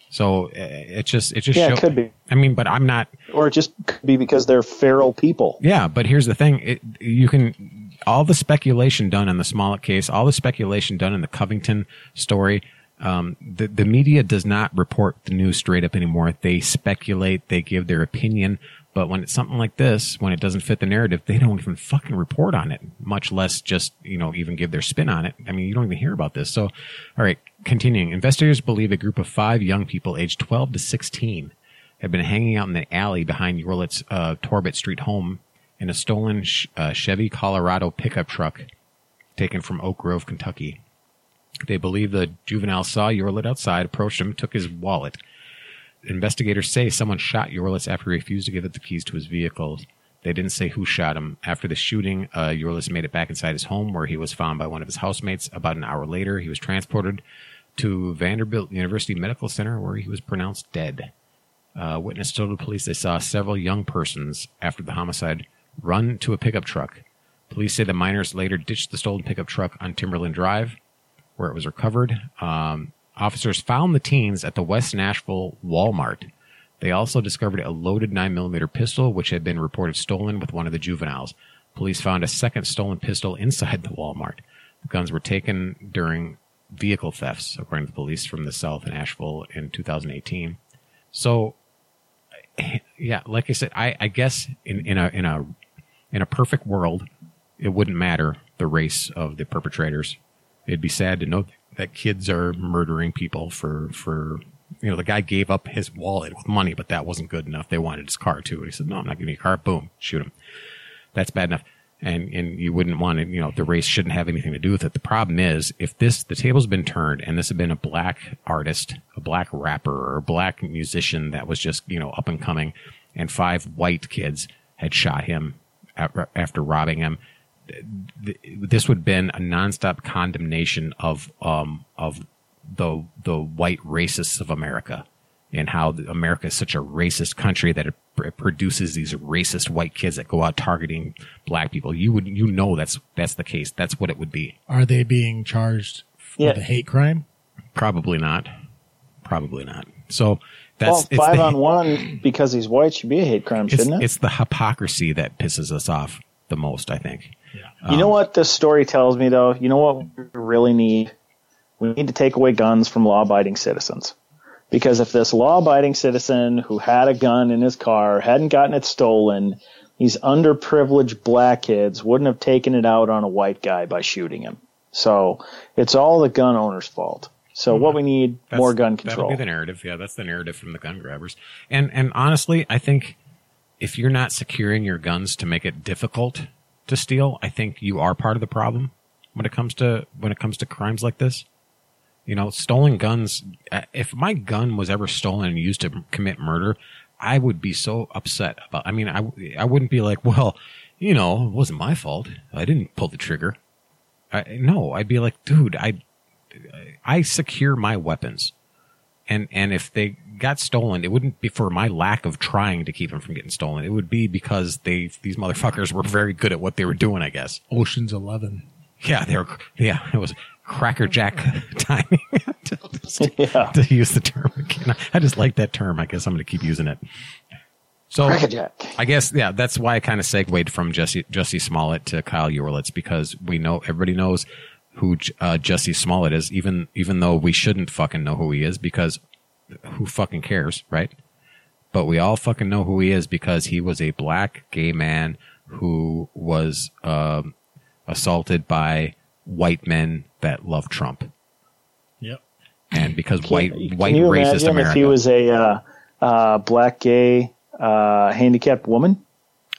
So uh, it just it just Yeah, it could be. I mean, but I'm not. or it just could be because they're feral people. Yeah, but here's the thing: it, you can all the speculation done in the Smollett case, all the speculation done in the Covington story. Um, the the media does not report the news straight up anymore. They speculate, they give their opinion, but when it's something like this, when it doesn't fit the narrative, they don't even fucking report on it. Much less just you know even give their spin on it. I mean, you don't even hear about this. So, all right, continuing. Investigators believe a group of five young people, aged 12 to 16, had been hanging out in the alley behind Yorlet's uh, Torbett Street home in a stolen uh, Chevy Colorado pickup truck taken from Oak Grove, Kentucky. They believe the juvenile saw Yorlet outside, approached him, took his wallet. Investigators say someone shot Yorlet after he refused to give up the keys to his vehicle. They didn't say who shot him. After the shooting, uh, Yorlet made it back inside his home where he was found by one of his housemates. About an hour later, he was transported to Vanderbilt University Medical Center where he was pronounced dead. Uh, witness told the police they saw several young persons after the homicide run to a pickup truck. Police say the miners later ditched the stolen pickup truck on Timberland Drive, where it was recovered. Um, officers found the teens at the West Nashville Walmart. They also discovered a loaded 9mm pistol, which had been reported stolen with one of the juveniles. Police found a second stolen pistol inside the Walmart. The guns were taken during vehicle thefts, according to the police from the South Nashville in 2018. So, yeah, like I said, I, I guess in, in a in a in a perfect world, it wouldn't matter the race of the perpetrators. It'd be sad to know that kids are murdering people for for you know the guy gave up his wallet with money, but that wasn't good enough. They wanted his car too. He said, "No, I'm not giving you a car." Boom, shoot him. That's bad enough. And and you wouldn't want to, you know, the race shouldn't have anything to do with it. The problem is if this the table's been turned and this had been a black artist, a black rapper or a black musician that was just, you know, up and coming and five white kids had shot him after robbing him, th- this would have been a nonstop condemnation of um of the the white racists of America and how America is such a racist country that it, pr- it produces these racist white kids that go out targeting black people. You would you know that's that's the case. That's what it would be. Are they being charged Yeah. the hate crime? Probably not. Probably not. So that's well, it's five the- on one because he's white should be a hate crime, shouldn't it? it's the hypocrisy that pisses us off the most. I think. You know um, what this story tells me, though? You know what we really need? We need to take away guns from law abiding citizens. Because if this law abiding citizen who had a gun in his car hadn't gotten it stolen, these underprivileged black kids wouldn't have taken it out on a white guy by shooting him. So it's all the gun owner's fault. So what mm-hmm. we need That's- more gun That'll control. be the narrative. Yeah, that's the narrative from the gun grabbers. And and honestly, I think if you're not securing your guns to make it difficult to steal, I think you are part of the problem when it comes to when it comes to crimes like this. You know, stolen guns. uh, If my gun was ever stolen and used to commit murder, I would be so upset about. I mean, I I wouldn't be like, well, you know, it wasn't my fault. I didn't pull the trigger. I, no, I'd be like, dude, I I secure my weapons, and and if they got stolen, it wouldn't be for my lack of trying to keep them from getting stolen. It would be because they these motherfuckers were very good at what they were doing. I guess. Ocean's Eleven. Yeah, they were. Yeah, it was crackerjack timing to, Yeah. to use the term again. I just like that term. I guess I'm going to keep using it. So I guess yeah, that's why I kind of segued from Jesse Jesse Smollett to Kyle Yorlets because we know everybody knows who J- uh, Jesse Smollett is, even even though we shouldn't fucking know who he is because who fucking cares, right? But we all fucking know who he is because he was a black gay man who was um, assaulted by white men that love Trump, Yep. and because white Can white you racist imagine America. if he was a uh, uh, black, gay, uh, handicapped woman?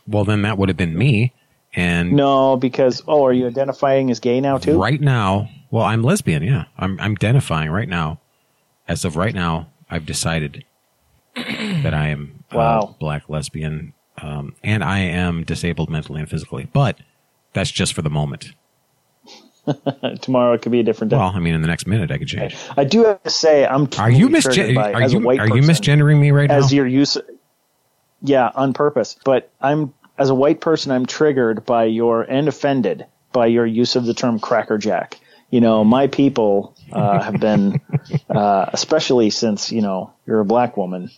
well, then that would have been me. And No, because oh, are you identifying as gay now too? right now, well, I'm lesbian. Yeah, I'm I'm identifying right now. As of right now, I've decided that I am Wow. black lesbian, um, and I am disabled mentally and physically. But that's just for the moment. Tomorrow it could be a different day. Well, I mean, in the next minute, I could change. I do have to say, I'm Are you totally misgen- by- Are you are you misgendering me right as now? As your use? Yeah, on purpose. But I'm as a white person, I'm triggered by your and offended by your use of the term crackerjack. You know, my people uh, have been, uh, especially since you know you're a black woman.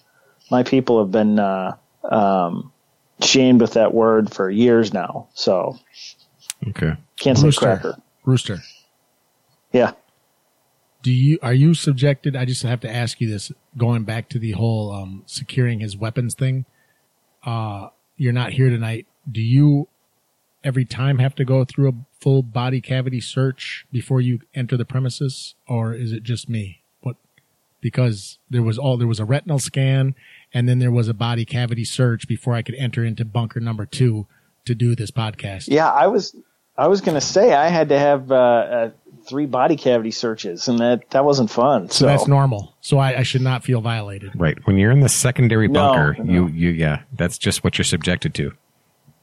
My people have been uh, um, shamed with that word for years now. So okay. can't say Rooster. cracker. Rooster. Yeah. Do you are you subjected? I just have to ask you this. Going back to the whole um, securing his weapons thing. Uh, you're not here tonight. Do you every time have to go through a full body cavity search before you enter the premises, or is it just me? What? Because there was all there was a retinal scan, and then there was a body cavity search before I could enter into bunker number two to do this podcast. Yeah, I was I was going to say I had to have uh, uh, three body cavity searches, and that that wasn't fun. So, So that's normal. So I, I should not feel violated. Right. When you're in the secondary No, bunker, no. you you yeah, that's just what you're subjected to.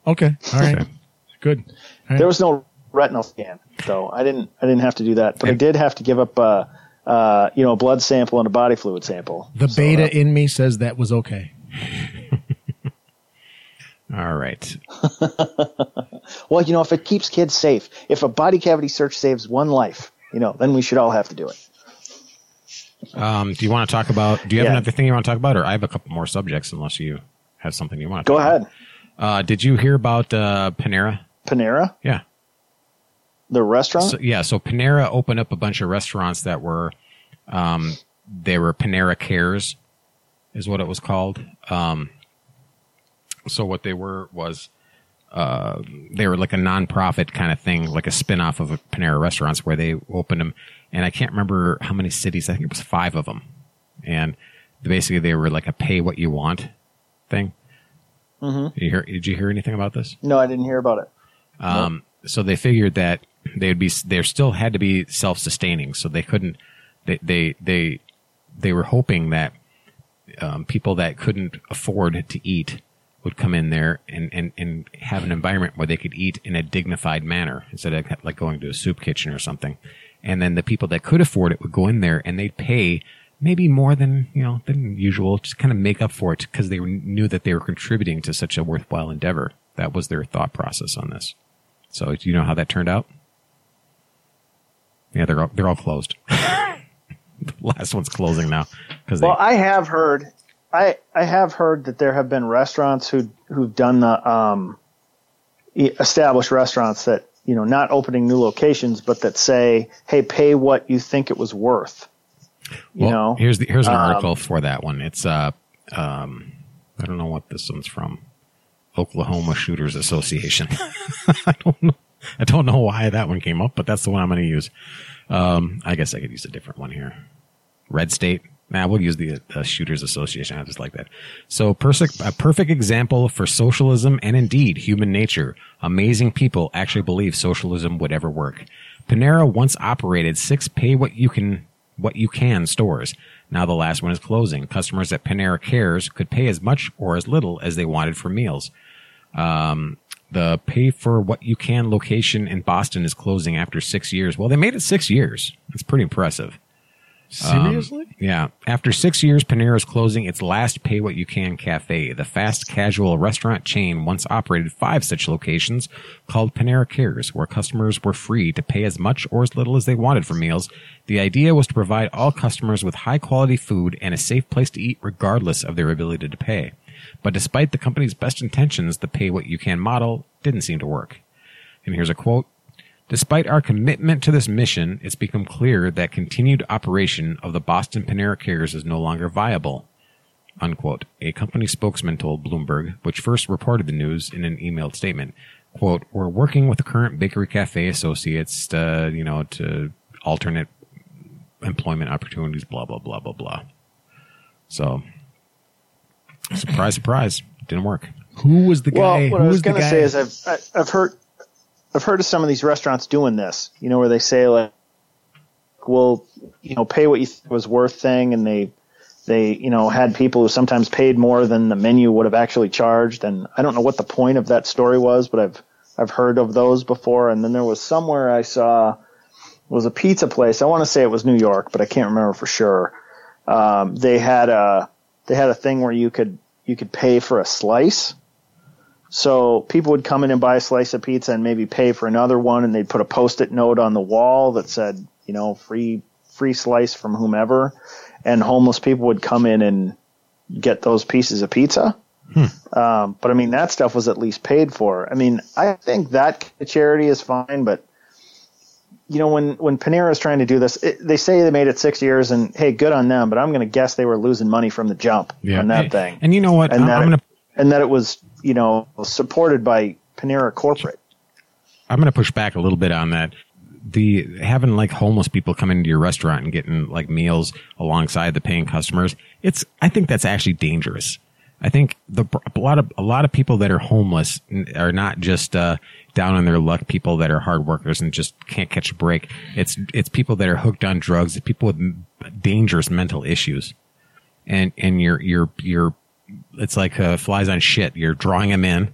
Okay. All right. Okay. Good. All right. there was no retinal scan, so I didn't I didn't have to do that, but I did have to give up uh, uh, you know a blood sample and a body fluid sample. The So, beta uh, in me says that was okay. All right. well, you know, if it keeps kids safe, if a body cavity search saves one life, you know, then we should all have to do it. Um, do you want to talk about? Do you have Yeah. another thing you want to talk about, or I have a couple more subjects? Unless you have something you want to Go talk ahead, About. Uh, did you hear about uh, Panera? Panera, Yeah. The restaurant. So, yeah. So Panera opened up a bunch of restaurants that were, um, they were Panera Cares, is what it was called. Um, so what they were was, uh, they were like a nonprofit kind of thing, like a spin-off of a Panera restaurants where they opened them. And I can't remember how many cities. I think it was five of them. And basically they were like a pay what you want thing. Mm-hmm. You hear, did you hear anything about this? no, I didn't hear about it. Um, so they figured that they would be, they still had to be self-sustaining. So they couldn't, they, they, they, they were hoping that, um, people that couldn't afford to eat would come in there and, and, and have an environment where they could eat in a dignified manner instead of like going to a soup kitchen or something. And then the people that could afford it would go in there and they'd pay maybe more than, you know, than usual, just kind of make up for it because they knew that they were contributing to such a worthwhile endeavor. That was their thought process on this. So do you know how that turned out? Yeah, they're all, they're all closed. the last one's closing now because Well, I have heard, I I have heard that there have been restaurants who who've done the um, established restaurants that you know not opening new locations, but that say, hey, pay what you think it was worth. You well, know, here's the here's an Um, article for that one. It's uh um I don't know what this one's from. Oklahoma Shooters Association. I don't know. I don't know why that one came up, but that's the one I'm going to use. Um, I guess I could use a different one here. Red State. Nah, we'll use the uh, Shooters Association. I just like that. So, a perfect example for socialism and indeed human nature. Amazing people actually believe socialism would ever work. Panera once operated six pay what you can What You Can stores. Now the last one is closing. Customers at Panera Cares could pay as much or as little as they wanted for meals. Um, the pay for what you can location in Boston is closing after six years. Well, they made it six years. That's pretty impressive. Seriously? Um, yeah. After six years, Panera is closing its last Pay What You Can cafe. The fast casual restaurant chain once operated five such locations called Panera Cares, where customers were free to pay as much or as little as they wanted for meals. The idea was to provide all customers with high quality food and a safe place to eat regardless of their ability to pay. But despite the company's best intentions, the Pay What You Can model didn't seem to work. And here's a quote. Despite our commitment to this mission, it's become clear that continued operation of the Boston Panera Cares is no longer viable. Unquote. A company spokesman told Bloomberg, which first reported the news in an emailed statement. Quote, we're working with the current Bakery Cafe associates, to, you know, to alternate employment opportunities, blah, blah, blah, blah, blah. So, surprise, surprise, didn't work. Who was the Well, guy? what who I was was going to say is I've I- I've heard I've heard of some of these restaurants doing this. You know, where they say like, "We'll you know pay what you think was worth" thing, and they they you know had people who sometimes paid more than the menu would have actually charged. And I don't know what the point of that story was, but I've I've heard of those before. And then there was somewhere I saw was a pizza place. I want to say it was New York, but I can't remember for sure. Um, they had a they had a thing where you could you could pay for a slice. So people would come in and buy a slice of pizza and maybe pay for another one, and they'd put a post-it note on the wall that said, you know, free free slice from whomever, and homeless people would come in and get those pieces of pizza. Um, but I mean, that stuff was at least paid for. I mean, I think that charity is fine, but you know, when when Panera is trying to do this, it, they say they made it six years, and hey, good on them. But I'm going to guess they were losing money from the jump on that and, thing, And you know what? and I'm, that I'm gonna and that it was you know supported by Panera corporate. I'm going to push back a little bit on that. The having like homeless people come into your restaurant and getting like meals alongside the paying customers, it's I think that's actually dangerous. I think the a lot of a lot of people that are homeless are not just uh, down on their luck. People that are hard workers and just can't catch a break. It's it's people that are hooked on drugs. It's people with dangerous mental issues, and and you're you're you're it's like uh, flies on shit. You're drawing them in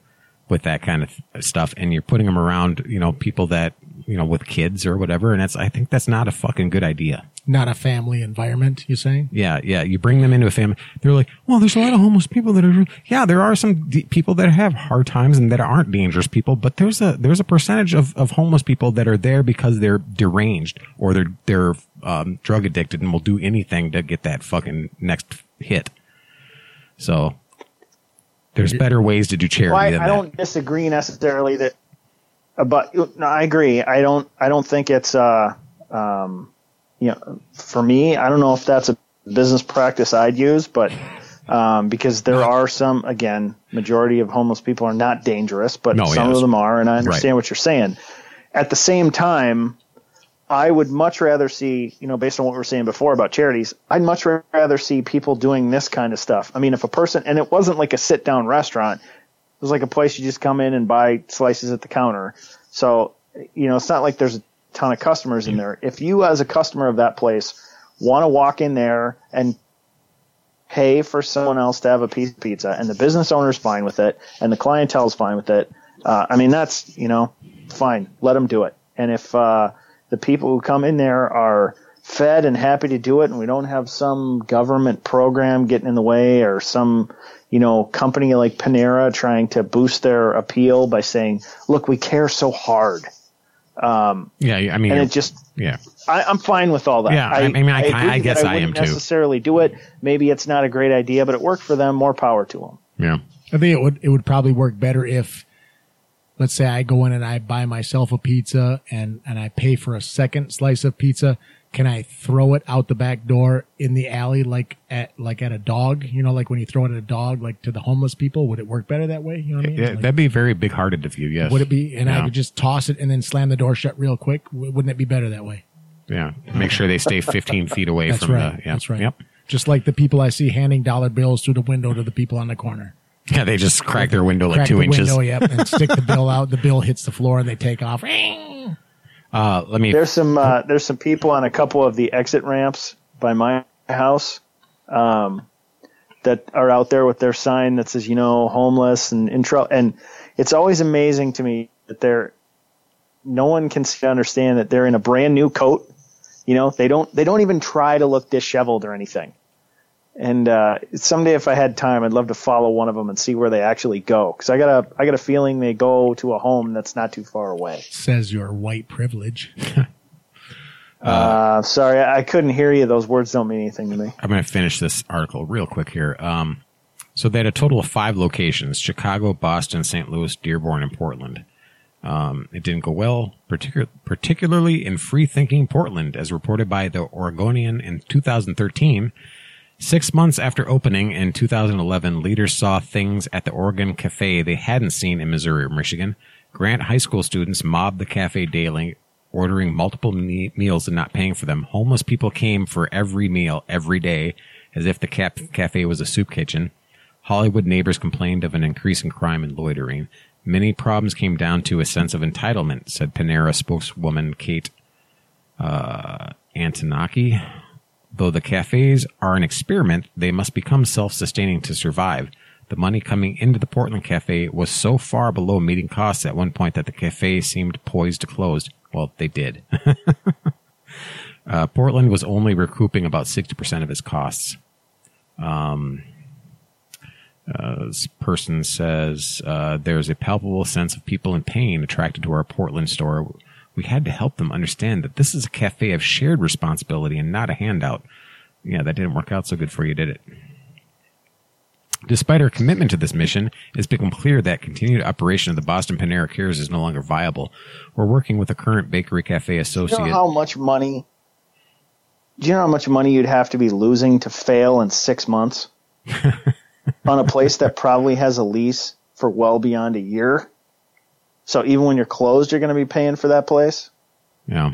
with that kind of stuff, and you're putting them around, you know, people that you know with kids or whatever. And that's I think that's not a fucking good idea. Not a family environment, you saying? Yeah, yeah. You bring them into a family. They're like, well, there's a lot of homeless people that are. Yeah, there are some d- people that have hard times and that aren't dangerous people, but there's a there's a percentage of, of homeless people that are there because they're deranged or they're they're um, drug addicted and will do anything to get that fucking next hit. So there's better ways to do charity Well, I, than I that. don't disagree necessarily that, but no, I agree. I don't. I don't think it's. Uh, um, you know, for me, I don't know if that's a business practice I'd use, but um, because there are some, again, majority of homeless people are not dangerous, but No, some yes. of them are, and I understand Right. what you're saying. At the same time, I would much rather see, you know, based on what we were saying before about charities, I'd much rather see people doing this kind of stuff. I mean, if a person, and it wasn't like a sit down restaurant, was like a place you just come in and buy slices at the counter. So, you know, it's not like there's a ton of customers in there. If you, as a customer of that place, want to walk in there and pay for someone else to have a piece of pizza and the business owner's fine with it and the clientele's fine with it, uh, I mean, that's, you know, fine. Let them do it. And if, uh, the people who come in there are fed and happy to do it and we don't have some government program getting in the way or some, you know, company like Panera trying to boost their appeal by saying, look, we care so hard. Um, yeah, I mean, and it just, yeah. I, I'm fine with all that. Yeah, I- I mean, I- agree I guess that I am wouldn't too. Necessarily do it. Maybe it's not a great idea, but it worked for them. More power to them. Yeah. I think it would it would probably work better if let's say I go in and I buy myself a pizza and and I pay for a second slice of pizza. Can I throw it out the back door in the alley like at like at a dog? You know, like when you throw it at a dog, like to the homeless people. Would it work better that way? You know what I mean? Yeah, Like, that'd be very big hearted of you. Yes. would it be? And I Yeah. could just toss it and then slam the door shut real quick. Wouldn't it be better that way? Yeah. Make sure they stay 15 feet away That's from right. the. Yeah. That's right. Yep. Just like the people I see handing dollar bills through the window to the people on the corner. Yeah, they just crack their window like Crack two the inches. window, yep, and stick the bill out. The bill hits the floor and they take off. Uh, let me. There's some uh, there's some people on a couple of the exit ramps by my house um, that are out there with their sign that says you know homeless and in trouble. And it's always amazing to me that they're no one can understand that they're in a brand new coat. You know they don't they don't even try to look disheveled or anything. And uh, someday, if I had time, I'd love to follow one of them and see where they actually go. Because I got a, I got a feeling they go to a home that's not too far away. Says your white privilege. Uh, sorry, I, I couldn't hear you. Those words don't mean anything to me. I'm going to finish this article real quick here. Um, so they had a total of five locations: Chicago, Boston, St. Louis, Dearborn, and Portland. Um, it didn't go well, particu- particularly in free-thinking Portland, as reported by the Oregonian in 2013. Six months after opening in 2011, leaders saw things at the Oregon Cafe they hadn't seen in Missouri or Michigan. Grant High School students mobbed the cafe daily, ordering multiple me- meals and not paying for them. Homeless people came for every meal every day, as if the cafe was a soup kitchen. Hollywood neighbors complained of an increase in crime and loitering. Many problems came down to a sense of entitlement, said Panera spokeswoman Kate uh, Antonaki. Though the cafes are an experiment, they must become self-sustaining to survive. The money coming into the Portland cafe was so far below meeting costs at one point that the cafe seemed poised to close. Well, they did. uh, Portland was only recouping about 60% of its costs. Um, uh, this person says uh, there's a palpable sense of people in pain attracted to our Portland store. We had to help them understand that this is a cafe of shared responsibility and not a handout. Yeah, that didn't work out so good for you, did it? Despite our commitment to this mission, it's become clear that continued operation of the Boston Panera Cares is no longer viable. We're working with the current Bakery Cafe associate. You know how much money? Do you know how much money you'd have to be losing to fail in six months on a place that probably has a lease for well beyond a year? So even when you're closed, you're going to be paying for that place. yeah.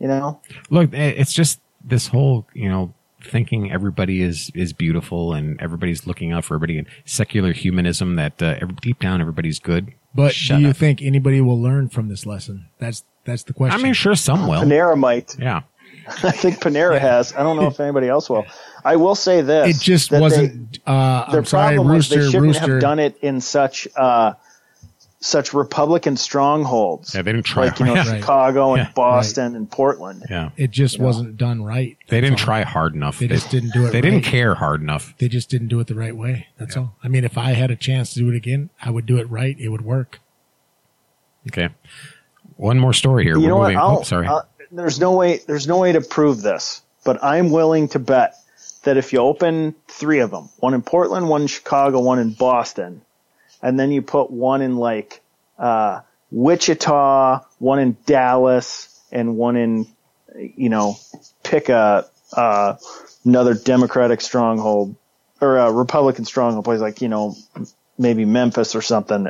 You know, Look, eh, it's just this whole, you know, thinking everybody is is beautiful and everybody's looking out for everybody and secular humanism that uh, every, deep down everybody's good. But Shut do you up. think anybody will learn from this lesson? That's that's the question. I mean, sure, some will. Panera might. Yeah. I think Panera has. I don't know if anybody else will. I will say this: it just wasn't. uh, their I'm sorry, problem was they shouldn't Rooster. have done it in such uh, such Republican strongholds. Yeah, they didn't try like you know hard. Right. Chicago and Yeah. Boston and Portland. Yeah. It just wasn't done right. They didn't all. try hard enough. They just didn't do it They didn't care hard enough. They just didn't do it the right way. That's all. I mean, if I had a chance to do it again, I would do it right. It would work. Okay. One more story here. You We're know what? moving- I'll- oh, sorry. uh, there's no way. There's no way to prove this, but I'm willing to bet that if you open three of them, one in Portland, one in Chicago, one in Boston, and then you put one in like uh, Wichita, one in Dallas, and one in, you know, pick a uh, another Democratic stronghold or a Republican stronghold place like you know maybe Memphis or something.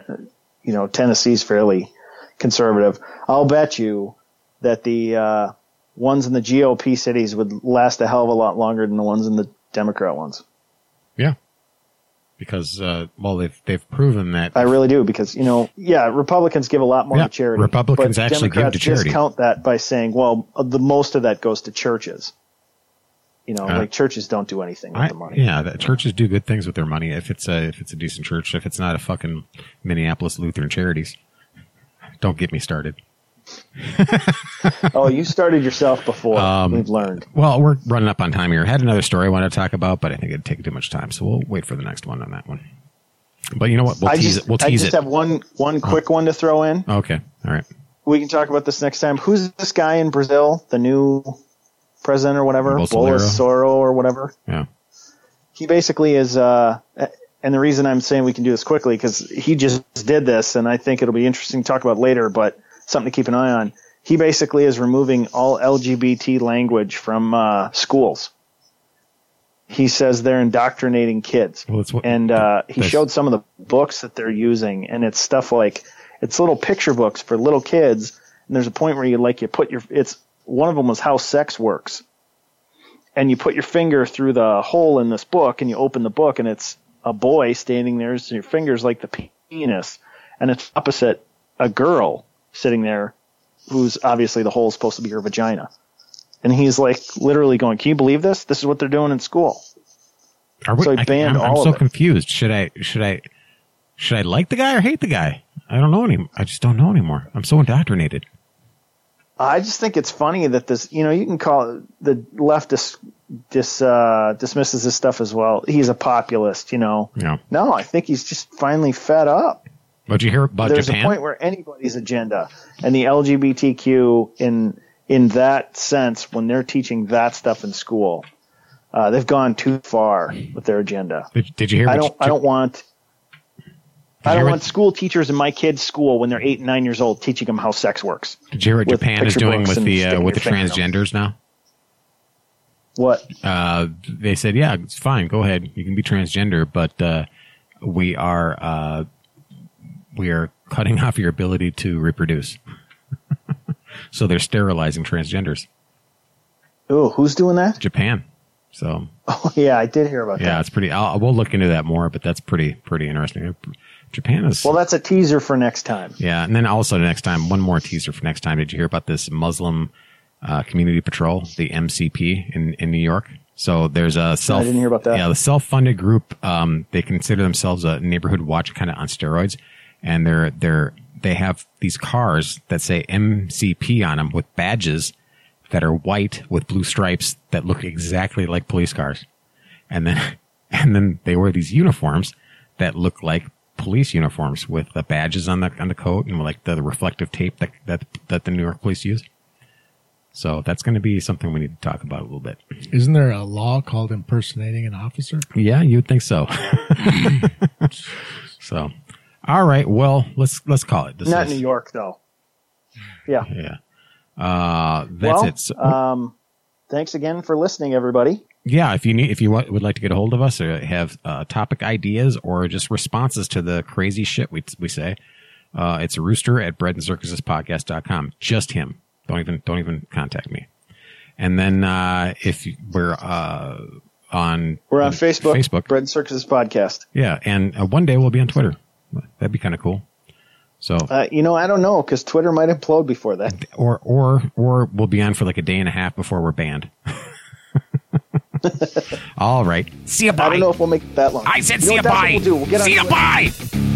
You know, Tennessee's fairly conservative. I'll bet you that the uh, ones in the GOP cities would last a hell of a lot longer than the ones in the Democrat ones. yeah. Because, uh, well, they've, they've proven that. I really do because you know, yeah, Republicans give a lot more Yeah, to charity. Republicans actually give Democrats to charity. Discount that by saying, well, the most of that goes to churches. You know, Uh, like churches don't do anything with I, the money. yeah, the churches do good things with their money if it's a if it's a decent church. If it's not a fucking Minneapolis Lutheran Charities, don't get me started. oh, you started yourself before. Um, We've learned. Well, we're running up on time here. I had another story I wanted to talk about, but I think it'd take too much time, so we'll wait for the next one on that one. But you know what? We'll I tease just, it. We'll I tease just it. have one one quick one to throw in. okay. All right. We can talk about this next time. Who's this guy in Brazil? The new president or whatever. Bolsonaro or whatever. Yeah. he basically is uh and the reason I'm saying we can do this quickly because he just did this and I think it'll be interesting to talk about later, but something to keep an eye on. He basically is removing all LGBT language from uh, schools. He says they're indoctrinating kids. Well, what- and uh, he showed some of the books that they're using, and it's stuff like it's little picture books for little kids. And there's a point where you like you put your it's one of them was how sex works, and you put your finger through the hole in this book, and you open the book, and it's a boy standing there, so your fingers like the penis, and it's opposite a girl sitting there who's obviously the hole is supposed to be her vagina, and he's like literally going, "Can you believe this? This is what they're doing in school." Are we, So he I, banned I'm, I'm all so of it. confused. Should I should I should I like the guy or hate the guy? I don't know any. I just don't know anymore. I'm so indoctrinated. I just think it's funny that this, you know, you can call the left dis, dis, uh, dismisses this stuff as well. He's a populist, you know. Yeah. No, I think he's just finally fed up. What'd you hear about There's Japan? a point where anybody's agenda and the LGBTQ in in that sense, when they're teaching that stuff in school, uh, they've gone too far with their agenda. did, did you hear? I don't. Ja- I don't want. I don't what- want school teachers in my kids' school when they're eight and nine years old teaching them how sex works. Did you hear what Japan is doing with the uh, with the transgenders now? What? Uh, they said, yeah, it's fine. Go ahead. You can be transgender, but uh, we are uh, we are cutting off your ability to reproduce. so they're sterilizing transgenders. Oh, who's doing that? Japan. So Oh, yeah, I did hear about yeah, that. Yeah, it's pretty. I'll, we'll look into that more, but that's pretty pretty interesting. Japan is Well, that's a teaser for next time. Yeah, and then also next time, one more teaser for next time. Did you hear about this Muslim uh, Community Patrol, the MCP in in New York? So there's a self. I didn't hear about that. Yeah, the self-funded group. Um, they consider themselves a neighborhood watch, kind of on steroids, and they're they're they have these cars that say MCP on them with badges that are white with blue stripes that look exactly like police cars, and then and then they wear these uniforms that look like police uniforms with the badges on the on the coat and like the, reflective tape that that that the New York police use. So that's going to be something we need to talk about a little bit. Isn't there a law called impersonating an officer? Yeah, you would think so. so, all right. Well, let's let's call it. This Not is- New York, though. Yeah. Yeah. Uh, that's well, it. So, um, thanks again for listening, everybody. yeah, if you need, if you wa- would like to get a hold of us or have uh, topic ideas or just responses to the crazy shit we we say, uh, it's rooster at bread and circuses podcast.com. Just him. Don't even don't even contact me. And then uh, if you- we're uh, on We're on Facebook. Facebook, Bread and Circuses Podcast. yeah, and uh, one day we'll be on Twitter. That'd be kind of cool. So Uh, you know, I don't know because Twitter might implode before that. or or or we'll be on for like a day and a half before we're banned. All right. See you. Bye. I don't know if we'll make it that long. I said You see you. what, that's what Bye. We'll. We'll see you. Bye.